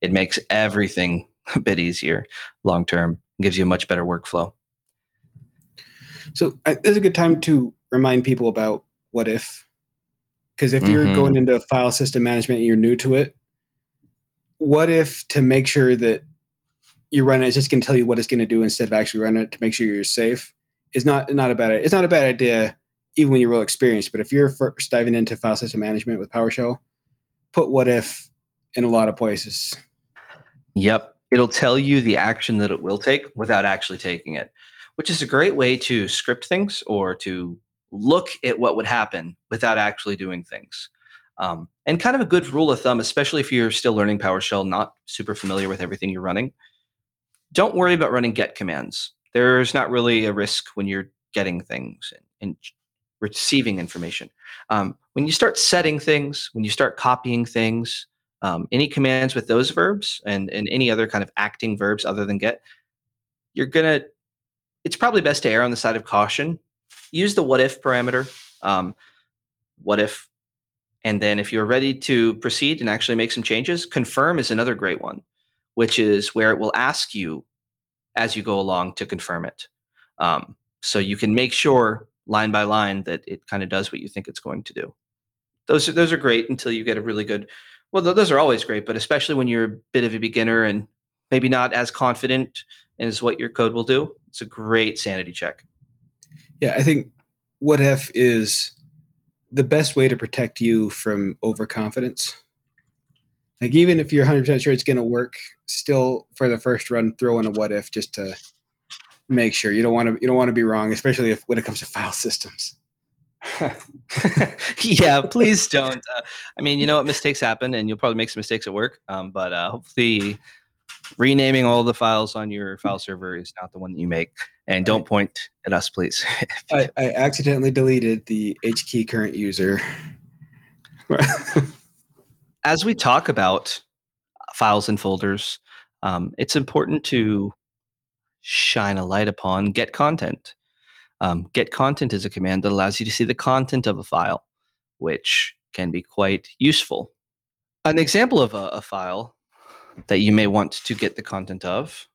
It makes everything a bit easier long term. Gives you a much better workflow. So uh, this is a good time to remind people about what if. Because if mm-hmm. you're going into file system management and you're new to it, what if to make sure that you run it, it's just going to tell you what it's going to do instead of actually running it to make sure you're safe is not not a bad it's not a bad idea even when you're real experienced. But if you're first diving into file system management with PowerShell, put what if in a lot of places. Yep. it'll tell you the action that it will take without actually taking it, which is a great way to script things or to look at what would happen without actually doing things. Um, and kind of a good rule of thumb, especially if you're still learning PowerShell, not super familiar with everything you're running. Don't worry about running get commands. There's not really a risk when you're getting things and, receiving information. Um, when you start setting things, when you start copying things, um, any commands with those verbs and, and any other kind of acting verbs other than get, you're going to, it's probably best to err on the side of caution. Use the what if parameter. Um, what if and then if you're ready to proceed and actually make some changes, confirm is another great one, which is where it will ask you as you go along to confirm it. Um, so you can make sure line by line that it kind of does what you think it's going to do. Those are, those are great until you get a really good. Well, those are always great, but especially when you're a bit of a beginner and maybe not as confident as what your code will do, it's a great sanity check. Yeah, I think what if is the best way to protect you from overconfidence. Like even if you're 100% sure it's going to work, still for the first run, throw in a what if just to make sure. You don't want to you don't want to be wrong, especially if when it comes to file systems. yeah, please don't. Uh, I mean, you know what? Mistakes happen, and you'll probably make some mistakes at work. Um, but uh, hopefully, renaming all the files on your file server is not the one that you make. And don't point at us, please. I, I accidentally deleted the H key current user. As we talk about files and folders, um, it's important to shine a light upon get content. Um, get content is a command that allows you to see the content of a file, which can be quite useful. An example of a, a file that you may want to get the content of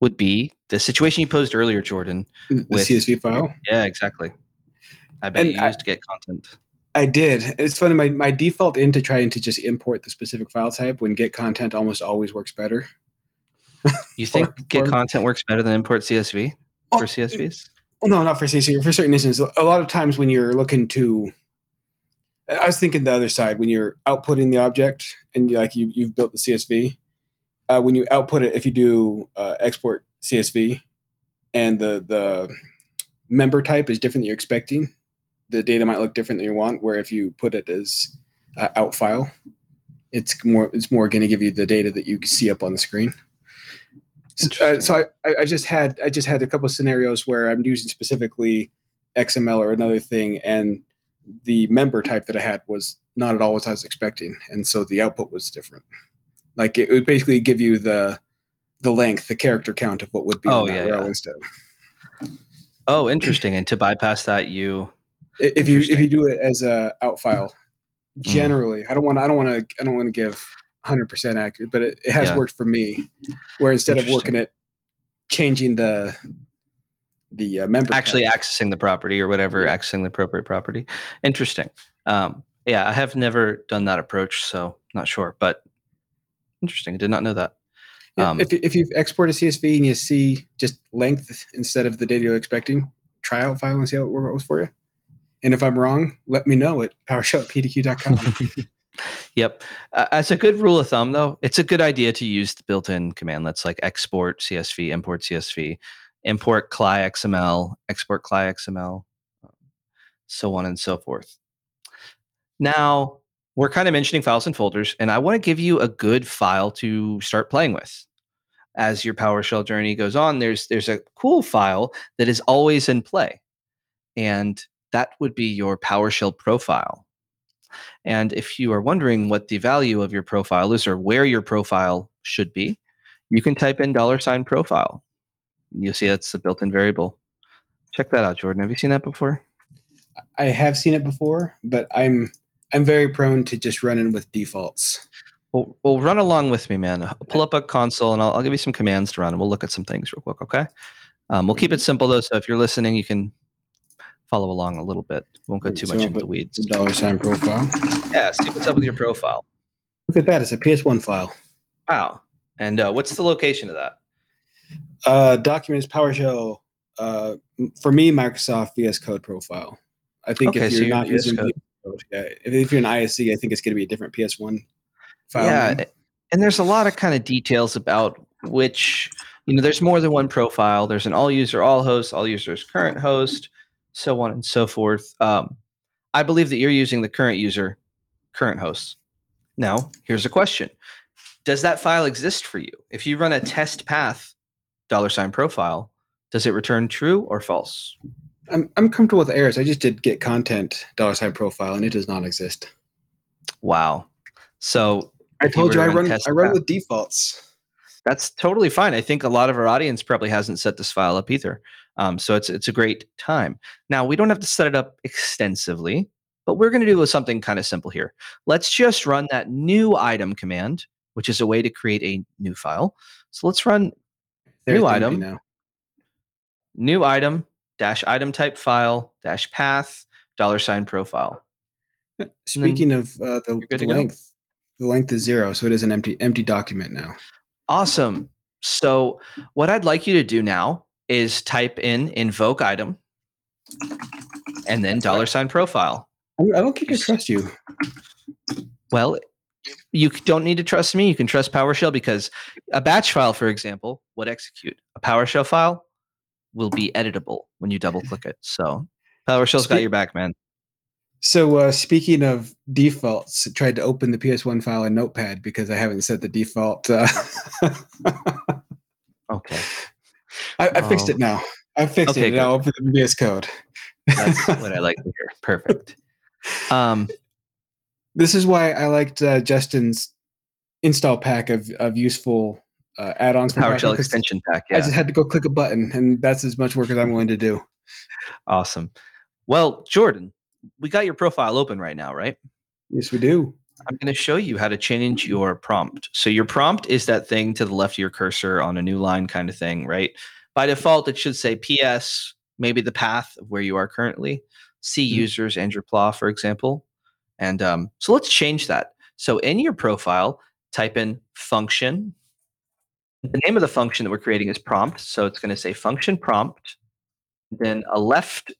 would be the situation you posed earlier, Jordan. The with, CSV file? Yeah, exactly. I bet and you used I, to get content. I did. It's funny. My, my default into trying to just import the specific file type when get content almost always works better. You think or, get or, content works better than import CSV oh, for CSVs? Well, no, not for CSV. For certain instances, a lot of times when you're looking to, I was thinking the other side when you're outputting the object and like you you've built the CSV. Uh, when you output it, if you do uh, export CSV, and the the member type is different than you're expecting, the data might look different than you want. Where if you put it as uh, out file, it's more it's more going to give you the data that you see up on the screen. Uh, so I, I just had I just had a couple of scenarios where I'm using specifically XML or another thing, and the member type that I had was not at all what I was expecting, and so the output was different. Like it would basically give you the the length, the character count of what would be oh, yeah, yeah. instead. Oh, interesting. And to bypass that, you if you if you do it as a out file, mm. generally, mm. I don't want I don't want to I don't want to give 100% accurate, but it, it has yeah. worked for me. Where instead of working at changing the the uh, member actually accessing the property or whatever, accessing the appropriate property. Interesting. Um, yeah, I have never done that approach, so not sure, but interesting. I did not know that. Yeah, um, if, if you export a CSV and you see just length instead of the data you're expecting, try out file and see how it works for you. And if I'm wrong, let me know at powershell@pdq.com. yep. Uh, as a good rule of thumb, though, it's a good idea to use the built-in commandlets like export CSV, import CSV, import CLI XML, export CLI XML, so on and so forth. Now, we're kind of mentioning files and folders, and I want to give you a good file to start playing with. As your PowerShell journey goes on, there's there's a cool file that is always in play, and that would be your PowerShell profile. And if you are wondering what the value of your profile is or where your profile should be, you can type in dollar sign profile. You'll see that's a built-in variable. Check that out, Jordan. Have you seen that before? I have seen it before, but I'm I'm very prone to just running with defaults. Well, well, run along with me, man. pull up a console and I'll, I'll, give you some commands to run, and we'll look at some things real quick. Okay. Um, we'll keep it simple though, so if you're listening, you can follow along a little bit. Won't go too so much into the weeds. Dollar sign profile. Yeah. See what's up with your profile. Look at that. It's a PS1 file. Wow. And uh, what's the location of that? Uh, documents PowerShell. Uh, for me, Microsoft VS Code profile. I think okay, if you're so not using Code. Yeah, if you're an ISE, I think it's going to be a different PS1 file. Yeah, name. and there's a lot of kind of details about which you know there's more than one profile there's an all user all host all users current host so on and so forth um, i believe that you're using the current user current host. now here's a question does that file exist for you if you run a test path dollar sign profile does it return true or false I'm I'm comfortable with errors. I just did get content dollar sign profile and it does not exist. wow so I told you I run I run path. with defaults. That's totally fine. I think a lot of our audience probably hasn't set this file up either. Um, so it's it's a great time. Now we don't have to set it up extensively, but we're going to do something kind of simple here. Let's just run that new item command, which is a way to create a new file. So let's run New item. now. new item dash item type file dash path dollar sign profile. Speaking of uh, the, the to go. length, the length is zero, so it is an empty empty document now. Awesome. So what I'd like you to do now is type in invoke item and then dollar sign profile. I, I don't think I trust you. Well, you don't need to trust me. You can trust PowerShell because a batch file, for example, would execute. A PowerShell file will be editable when you double click it. So PowerShell's got your back, man. So uh, speaking of defaults, I tried to open the PS1 file in Notepad because I haven't set the default. Uh, Okay. I, I fixed it now. I fixed Okay, it. Now open the VS Code. That's what I like to hear. Perfect. Um, this is why I liked uh, Justin's install pack of, of useful uh, add-ons PowerShell extension pack. Yeah. I just had to go click a button, and that's as much work as I'm willing to do. Awesome. Well, Jordan, we got your profile open right now, right? Yes, we do. I'm going to show you how to change your prompt. So your prompt is that thing to the left of your cursor on a new line kind of thing, right? By default, it should say PS, maybe the path of where you are currently, C Mhm. users and your for example. And um, so let's change that. So in your profile, type in function. The name of the function that we're creating is prompt. So it's going to say function prompt, then a left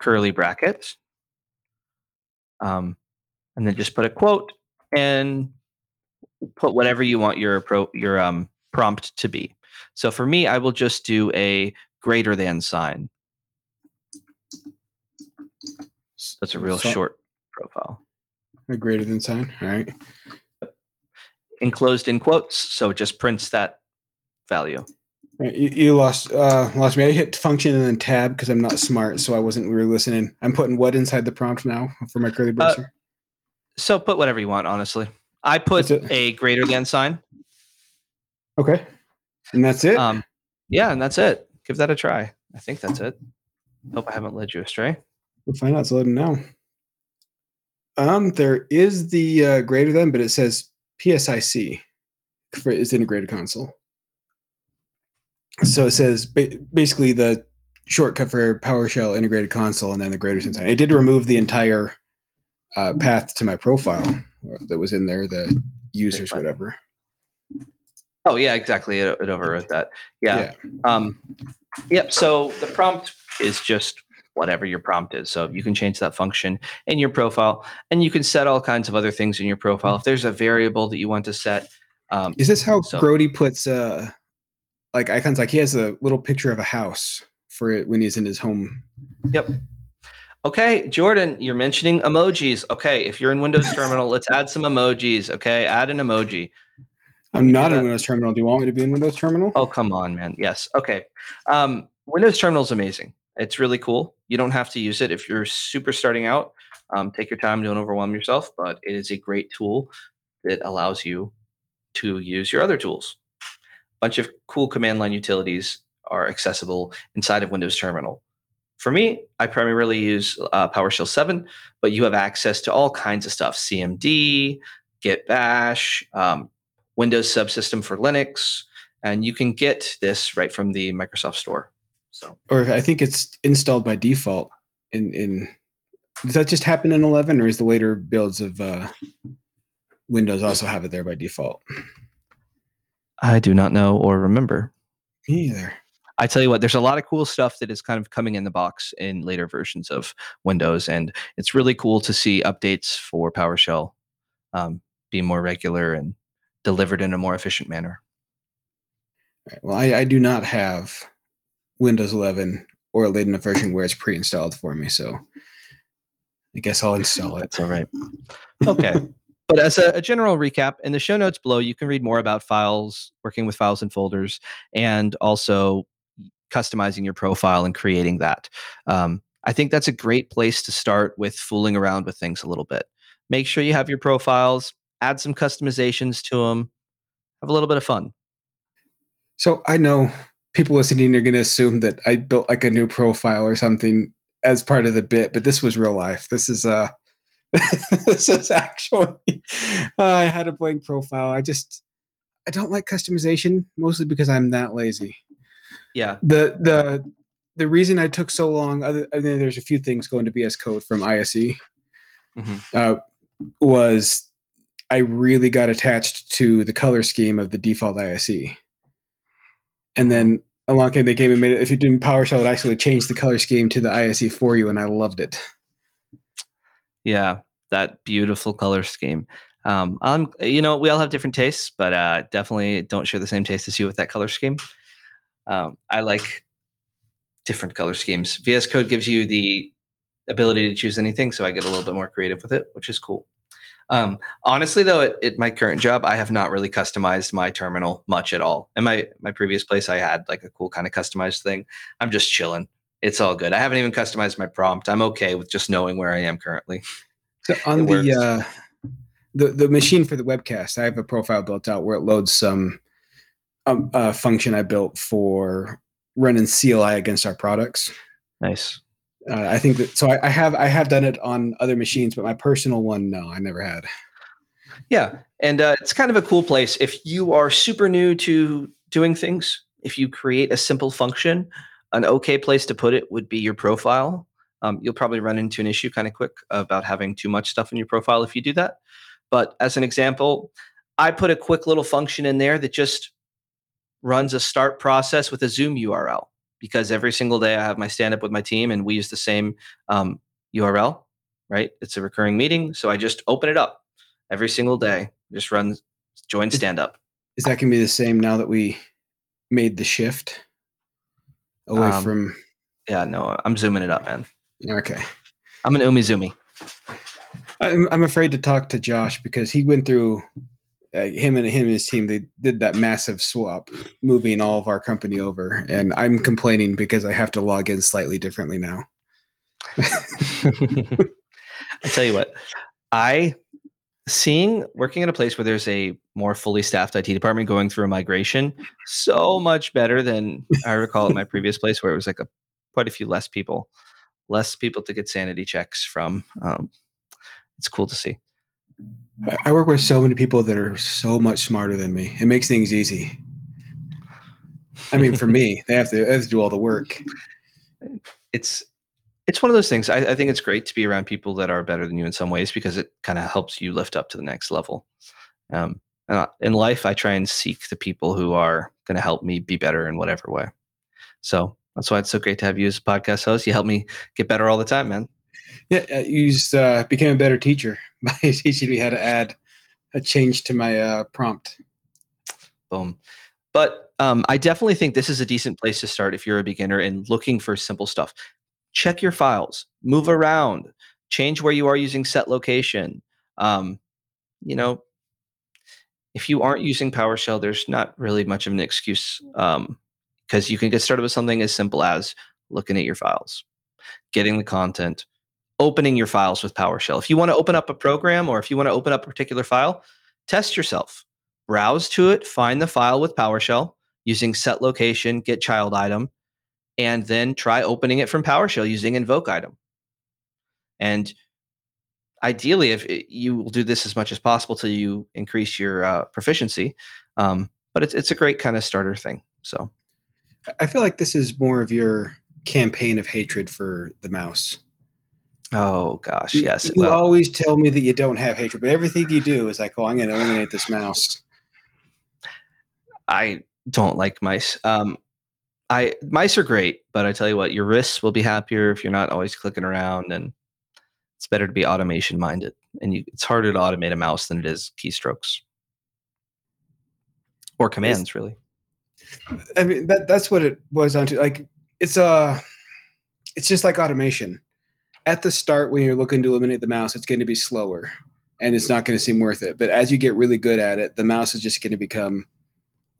curly bracket, um, and then just put a quote and put whatever you want your pro, your um, prompt to be. So for me, I will just do a greater than sign. That's a real So- short profile. A greater than sign. All right. Enclosed in quotes, so it just prints that value. Right, You, you lost uh, lost me. I hit function and then tab because I'm not smart, so I wasn't really listening. I'm putting what inside the prompt now for my curly Uh, bracer. So put whatever you want, honestly. I put a greater than sign. okay, and that's it. Um, yeah, and that's it. Give that a try. I think that's it. Hope I haven't led you astray. We'll find out. It's loading now. Um, there is the uh, greater than, but it says PSIC for its integrated console. So it says ba- basically the shortcut for PowerShell integrated console, and then the greater than sign. It did remove the entire uh, path to my profile that was in there, the users, whatever. Oh yeah, exactly. It, it overwrote that. Yeah. Yeah. Um, yep. So the prompt is just whatever your prompt is. So you can change that function in your profile, and you can set all kinds of other things in your profile. If there's a variable that you want to set, um, Is this how So- Grody puts uh like icons? Like he has a little picture of a house for it when he's in his home. Yep. Okay, Jordan, you're mentioning emojis. Okay, if you're in Windows Terminal, let's add some emojis. Okay, add an emoji. I'm not in. Windows Terminal. Do you want me to be in Windows Terminal? Oh, come on, man. Yes. Okay. Um, Windows Terminal is amazing. It's really cool. You don't have to use it if you're super starting out. Um, take your time, don't overwhelm yourself, but it is a great tool that allows you to use your other tools. A bunch of cool command line utilities are accessible inside of Windows Terminal. For me, I primarily use uh, PowerShell 7, but you have access to all kinds of stuff CMD, Git Bash, um, Windows subsystem for Linux, and you can get this right from the Microsoft Store. So Or I think it's installed by default. In in does that just happen in 11, or is the later builds of uh, Windows also have it there by default? I do not know or remember. Me either. I tell you what, there's a lot of cool stuff that is kind of coming in the box in later versions of Windows, and it's really cool to see updates for PowerShell um, be more regular and delivered in a more efficient manner. Right, Well, I, I do not have Windows 11 or a late enough version where it's pre-installed for me, so I guess I'll install it. That's all right. Okay. But as a, a general recap, in the show notes below, you can read more about files, working with files and folders, and also customizing your profile and creating that. Um, I think that's a great place to start with fooling around with things a little bit. Make sure you have your profiles, add some customizations to them, have a little bit of fun. So I know people listening are going to assume that I built like a new profile or something as part of the bit, but this was real life. This is uh this is actually uh, I had a blank profile. I just I don't like customization mostly because I'm that lazy. Yeah. The the the reason I took so long, other, I mean, there's a few things going to VS Code from ISE, Mhm. uh, was I really got attached to the color scheme of the default ISE. And then along came they came and made it. If you did PowerShell, it actually changed the color scheme to the ISE for you, and I loved it. Yeah, that beautiful color scheme. Um, um, you know, we all have different tastes, but uh, definitely don't share the same taste as you with that color scheme. Um, I like different color schemes. VS Code gives you the ability to choose anything, so I get a little bit more creative with it, which is cool. Um, honestly, though, at, at my current job, I have not really customized my terminal much at all. In my my previous place, I had like a cool kind of customized thing. I'm just chilling. It's all good. I haven't even customized my prompt. I'm okay with just knowing where I am currently. So on the uh, the the machine for the webcast, I have a profile built out where it loads some um, uh, function I built for running CLI against our products. Nice. Uh, I think that so I, I have I have done it on other machines, but my personal one, no, I never had. Yeah, and uh, it's kind of a cool place if you are super new to doing things. If you create a simple function, an okay place to put it would be your profile. Um, you'll probably run into an issue kind of quick about having too much stuff in your profile if you do that. But as an example, I put a quick little function in there that just runs a start process with a Zoom URL because every single day I have my stand up with my team and we use the same um, URL, right? It's a recurring meeting. So I just open it up every single day, just run join stand up. Is that gonna be the same now that we made the shift away Um, from? Yeah, no, I'm zooming it up, man. Okay, I'm an umizoomi. I'm I'm afraid to talk to Josh because he went through. Uh, him and him and his team they did that massive swap moving all of our company over and i'm complaining because i have to log in slightly differently now I tell you what, I seeing working at a place where there's a more fully staffed IT department going through a migration so much better than I recall at my previous place where it was like a quite a few less people, less people to get sanity checks from. Um, it's cool to see. I- work with so many people that are so much smarter than me. It makes things easy. I mean, for me, they have to, they have to do all the work. it's it's one of those things. I, I think it's great to be around people that are better than you in some ways because it kind of helps you lift up to the next level. Um, and I- in life, I try and seek the people who are going to help me be better in whatever way. So that's why it's so great to have you as a podcast host. You help me get better all the time, man. Yeah, uh, you uh, became a better teacher by teaching me how to add a change to my uh, prompt. Boom. But um, I definitely think this is a decent place to start if you're a beginner and looking for simple stuff. Check your files, move around, change where you are using set location. Um, you know, if you aren't using PowerShell, there's not really much of an excuse because you can get started with something as simple as looking at your files, getting the content, opening your files with PowerShell. If you want to open up a program or if you want to open up a particular file, test yourself browse to it, find the file with PowerShell using set location, get child item, and then try opening it from PowerShell using invoke item. And ideally, if it, you will do this as much as possible till you increase your uh, proficiency, um, but it's it's a great kind of starter thing. So I feel like this is more of your campaign of hatred for the mouse. Oh gosh, yes. You well, always tell me that you don't have hatred, but everything you do is like, oh, I'm going to eliminate this mouse. I don't like mice. Um, I mice are great, but I tell you what, your wrists will be happier if you're not always clicking around, and it's better to be automation minded. And you, it's harder to automate a mouse than it is keystrokes. or commands, really. I mean that that's what it boils down to. Like it's uh it's just like automation. At the start, when you're looking to eliminate the mouse, it's going to be slower and it's not going to seem worth it. But as you get really good at it, the mouse is just going to become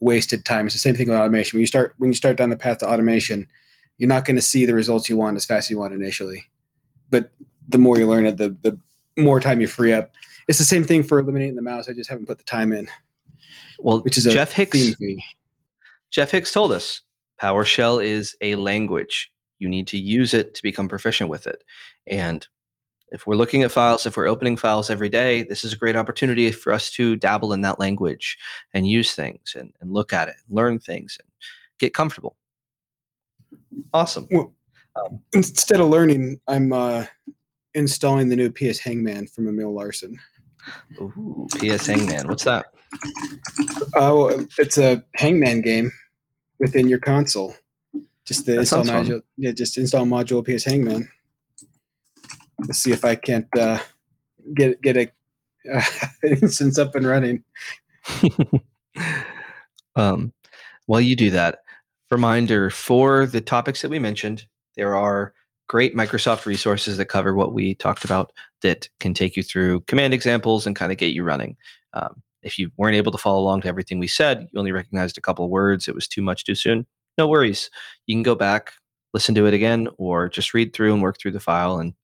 wasted time. It's the same thing with automation. When you start when you start down the path to automation, you're not going to see the results you want as fast as you want initially. But the more you learn it, the the more time you free up. It's the same thing for eliminating the mouse. I just haven't put the time in, Well, which is a Jeff Hicks. Jeff Hicks told us PowerShell is a language. You need to use it to become proficient with it. And if we're looking at mm-hmm. files, if we're opening files every day, this is a great opportunity for us to dabble in that language and use things and, and look at it, learn things, and get comfortable. Awesome. well um, Instead of learning, I'm uh, installing the new PS Hangman from Emil Larson. Ooh, PS Hangman. What's that? Oh, it's a Hangman game within your console. Just the That install sounds fun. module. Yeah, just install module PS Hangman. Let's see if I can't uh, get get a uh, instance up and running. um, while you do that, reminder for the topics that we mentioned, there are great Microsoft resources that cover what we talked about that can take you through command examples and kind of get you running. Um, if you weren't able to follow along to everything we said, you only recognized a couple of words, it was too much too soon, no worries. You can go back, listen to it again, or just read through and work through the file and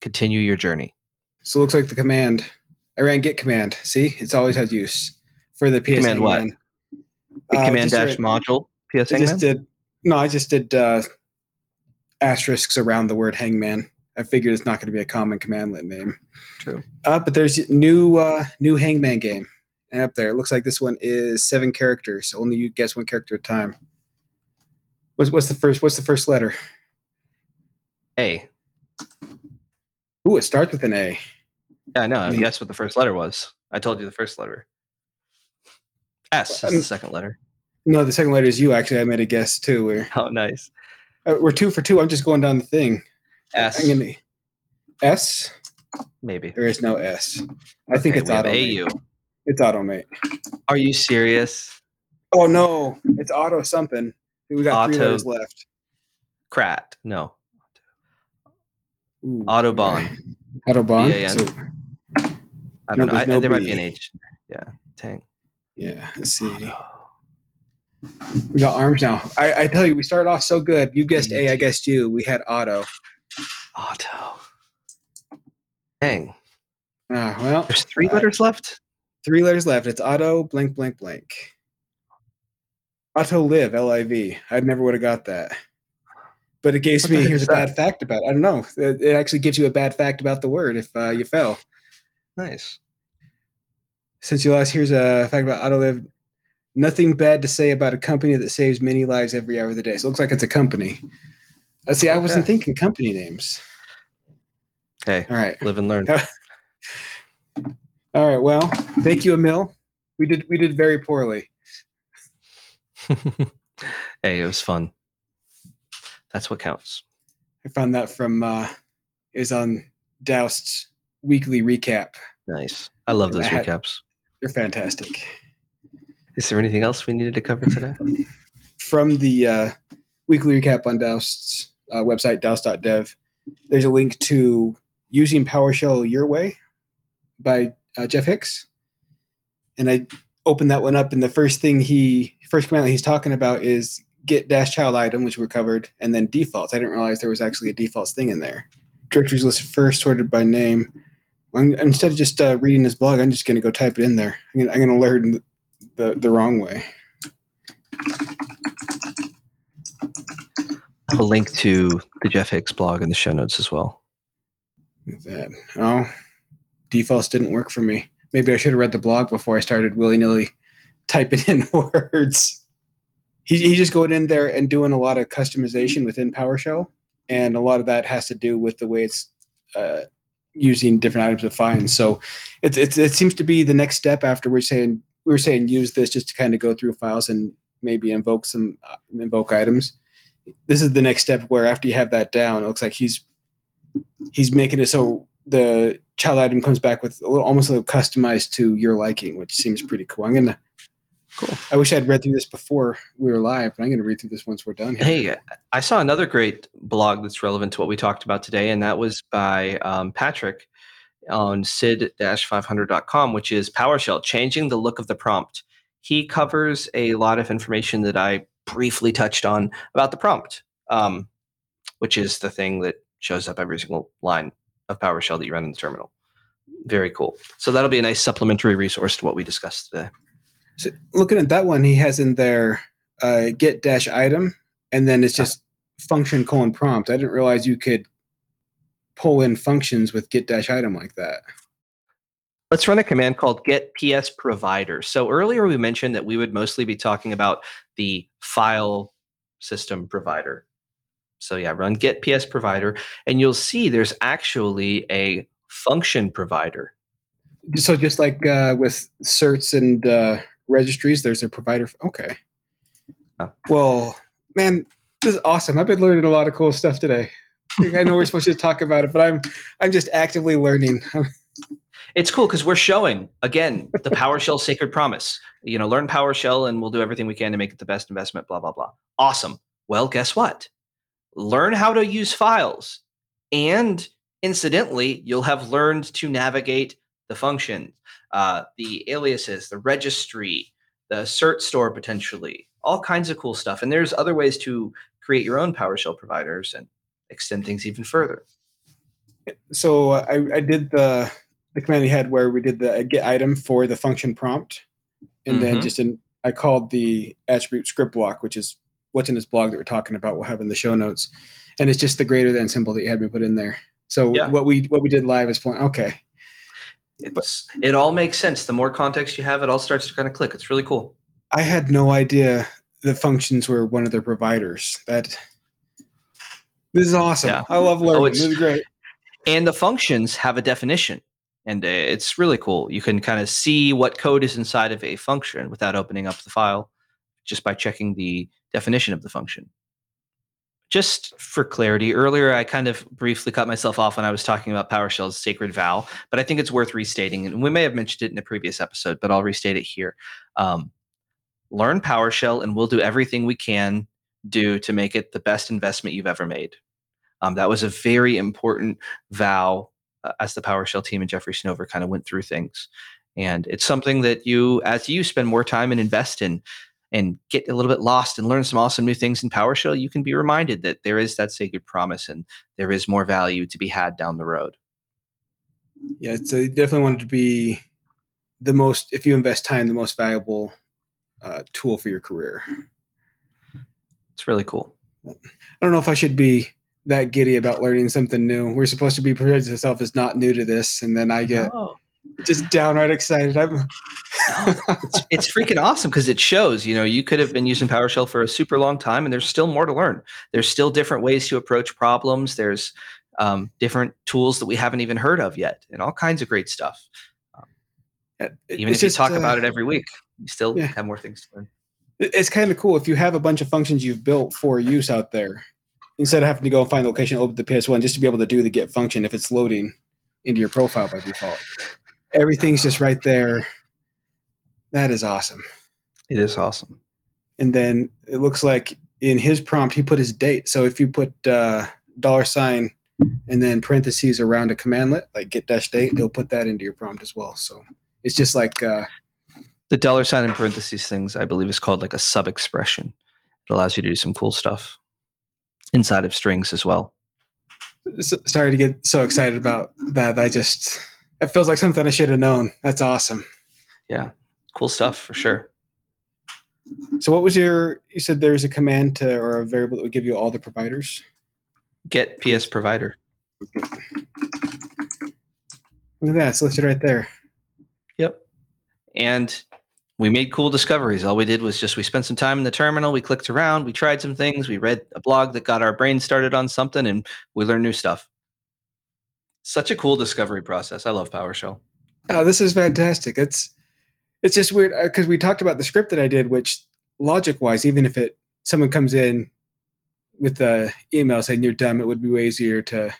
continue your journey. So it looks like the command. I ran git command. See, it's always had use for the Command what? The Uh, command dash module, PS I just did no, I just did uh, asterisks around the word hangman. I figured it's not going to be a common commandlet name. True. Uh, but there's new uh, new hangman game up there. It looks like this one is seven characters. Only you guess one character at a time. What's what's the first what's the first letter? A. Ooh, it starts with an A. Yeah, I know. Neat. Guess what the first letter was. I told you the first letter. S is the second letter. No, the second letter is you. Actually, I made a guess too. We're Oh, nice. uh, we're two for two. I'm just going down the thing. S, gonna S. maybe. There is no S. I think Okay, it's have. AU. It's automate. Are you serious? Oh no, it's auto something. We got three Auto- letters left. Crat. No. Ooh, Autobahn. okay. Autobahn. Yeah, So, I don't know. I, no there might be an H. Yeah. Tang. yeah. Let's see. We got arms now. I, I tell you, we started off so good. You guessed A, I guessed you. We had auto. Auto. Dang. Ah, well, There's three Uh, letters left? Three letters left. It's auto blank blank blank. Auto live L I V. I never would have got that. But it gives What me here's a that? bad fact about. It. I don't know. It, it actually gives you a bad fact about the word if uh, you fell. Nice. Since you lost, here's a fact about Autoliv. Nothing bad to say about a company that saves many lives every hour of the day. So it looks like it's a company. Uh, see, I wasn't Okay. thinking company names. Hey, All right. live and learn. All right. Well, thank you, Emil. We did we did very poorly. hey, it was fun. That's what counts. I found that from uh is on Dowst's weekly recap. Nice. I love those I had- recaps. They're fantastic. Is there anything else we needed to cover today? From the uh, weekly recap on Dowst's uh, website, dowst.dev, there's a link to using PowerShell your way by uh, Jeff Hicks. And I opened that one up, and the first thing he, first command that he's talking about is get dash child item, which we covered, and then defaults. I didn't realize there was actually a defaults thing in there. Directories listed first, sorted by name. I'm, instead of just uh, reading this blog, I'm just going to go type it in there. I'm going to learn the, the wrong way. I have a link to the Jeff Hicks blog in the show notes as well. That. Oh, defaults didn't work for me. Maybe I should have read the blog before I started willy nilly typing in words. He, he's just going in there and doing a lot of customization within PowerShell. And a lot of that has to do with the way it's uh, using different items of find. So it's, it's, it seems to be the next step after we're saying, we were saying use this just to kind of go through files and maybe invoke some uh, invoke items. This is the next step where after you have that down, it looks like he's he's making it so the child item comes back with a little, almost a little customized to your liking, which seems pretty cool. I'm gonna Cool. I wish I'd read through this before we were live, but I'm going to read through this once we're done. Here. Hey, I saw another great blog that's relevant to what we talked about today, and that was by um, Patrick on sid-500.com, which is PowerShell, changing the look of the prompt. He covers a lot of information that I briefly touched on about the prompt, um, which is the thing that shows up every single line of PowerShell that you run in the terminal. Very cool. So that'll be a nice supplementary resource to what we discussed today. So looking at that one, he has in there uh, get dash item, and then it's just function colon prompt. I didn't realize you could pull in functions with get dash item like that. Let's run a command called get ps provider. So earlier we mentioned that we would mostly be talking about the file system provider. So yeah, run get ps provider, and you'll see there's actually a function provider. So just like uh, with certs and uh, registries, there's a provider. Okay. Oh. Well, man, this is awesome. I've been learning a lot of cool stuff today. I know we're supposed to talk about it, but I'm I'm just actively learning. It's cool because we're showing again the PowerShell sacred promise. You know, learn PowerShell and we'll do everything we can to make it the best investment. Blah blah blah. Awesome. Well, guess what? Learn how to use files, and incidentally, you'll have learned to navigate the functions, uh, the aliases, the registry, the cert store potentially, all kinds of cool stuff. And there's other ways to create your own PowerShell providers and extend things even further. So uh, I, I did the the command he had where we did the get item for the function prompt, and then Mhm. just in I called the attribute script block, which is what's in this blog that we're talking about. We'll have in the show notes, and it's just the greater than symbol that you had me put in there. So Yeah. what we what we did live is point. Okay, It's, it all makes sense. The more context you have, it all starts to kind of click. It's really cool. I had no idea the functions were one of their providers. That this is awesome. Yeah. I love learning. it's- this is great. And the functions have a definition. And uh, it's really cool. You can kind of see what code is inside of a function without opening up the file just by checking the definition of the function. Just for clarity, earlier I kind of briefly cut myself off when I was talking about PowerShell's sacred vow, but I think it's worth restating. And we may have mentioned it in a previous episode, but I'll restate it here. Um, learn PowerShell, and we'll do everything we can do to make it the best investment you've ever made. Um, that was a very important vow uh, as the PowerShell team and Jeffrey Snover kind of went through things. And it's something that you, as you spend more time and invest in and get a little bit lost and learn some awesome new things in PowerShell, you can be reminded that there is that sacred promise and there is more value to be had down the road. Yeah, so you definitely wanted to be the most, if you invest time, the most valuable uh, tool for your career. It's really cool. I don't know if I should be that giddy about learning something new. We're supposed to be presenting ourselves as not new to this, and then I get Oh, just downright excited. I'm it's, it's freaking awesome because it shows, you know, you could have been using PowerShell for a super long time and there's still more to learn. There's still different ways to approach problems. There's um, different tools that we haven't even heard of yet and all kinds of great stuff. Um, uh, even if you talk about it uh, every week, you still yeah. have more things to learn. it's kind of cool if you have a bunch of functions you've built for use out there instead of having to go and find the location open the ps1 just to be able to do the get function if it's loading into your profile by default everything's just right there that is awesome. It is awesome. and then it looks like in his prompt he put his date. So if you put uh, dollar sign and then parentheses around a commandlet like get dash date he'll put that into your prompt as well. So it's just like uh, The dollar sign and parentheses things, I believe, is called like a sub expression. It allows you to do some cool stuff inside of strings as well. s- sorry to get so excited about that. I just it feels like something i should have known. That's awesome. Yeah, cool stuff for sure. so what was your you said there's a command to or a variable that would give you all the providers Get PS provider. look at that it's listed right there Yep. And we made cool discoveries. All we did was just we spent some time in the terminal, we clicked around, we tried some things, we read a blog that got our brain started on something, and we learned new stuff. Such a cool discovery process. I love PowerShell. oh this is fantastic it's it's just weird because we talked about the script that i did which logic wise even if it someone comes in with the email saying you're dumb it would be way easier to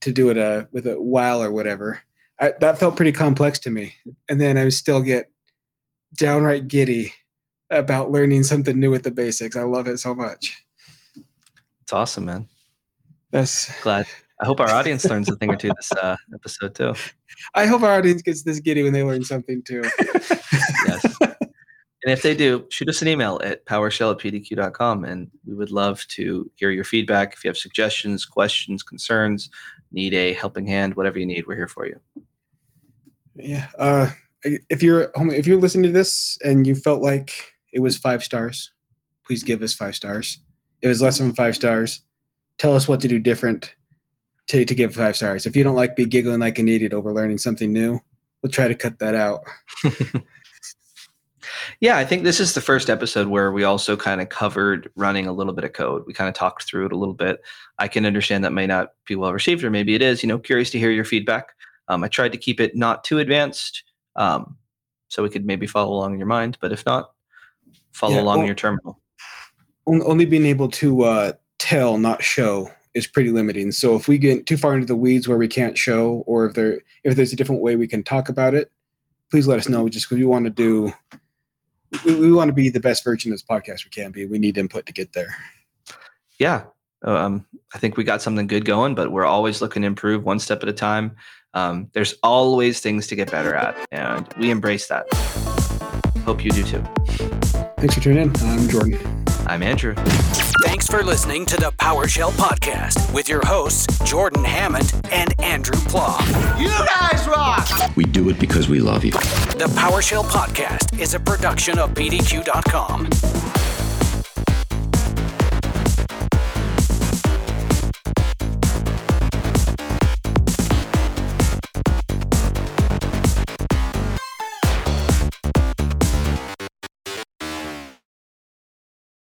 to do it uh, with a while or whatever I, that felt pretty complex to me and then i would still get downright giddy about learning something new with the basics. I love it so much. It's awesome, man. That's Glad. I hope our audience learns a thing or two this uh, episode too. I hope our audience gets this giddy when they learn something too. Yes. And if they do, shoot us an email at powershell at pdq.com and we would love to hear your feedback. If you have suggestions, questions, concerns, need a helping hand, whatever you need, we're here for you. Yeah. Uh, if you're if you're listening to this and you felt like it was five stars, please give us five stars. If it was less than five stars, tell us what to do different to, to give five stars. If you don't like be giggling like an idiot over learning something new, we'll try to cut that out. Yeah, I think this is the first episode where we also kind of covered running a little bit of code. We kind of talked through it a little bit. I can understand that may not be well received, or maybe it is. You know, curious to hear your feedback. Um, I tried to keep it not too advanced, um, so we could maybe follow along in your mind. But if not, follow Yeah, along in your terminal. Only being able to uh, tell, not show, is pretty limiting. So if we get too far into the weeds where we can't show, or if there if there's a different way we can talk about it, please let us know. Just because we want to do, we, we want to be the best version of this podcast we can be. We need input to get there. yeah um, i think we got something good going but we're always looking to improve one step at a time um, there's always things to get better at and we embrace that hope you do too Thanks for tuning in. I'm Jordan. I'm andrew Thanks for listening to the PowerShell Podcast with your hosts, Jordan Hammond and Andrew Pla. You guys rock! We do it because we love you. The PowerShell Podcast is a production of PDQ.com.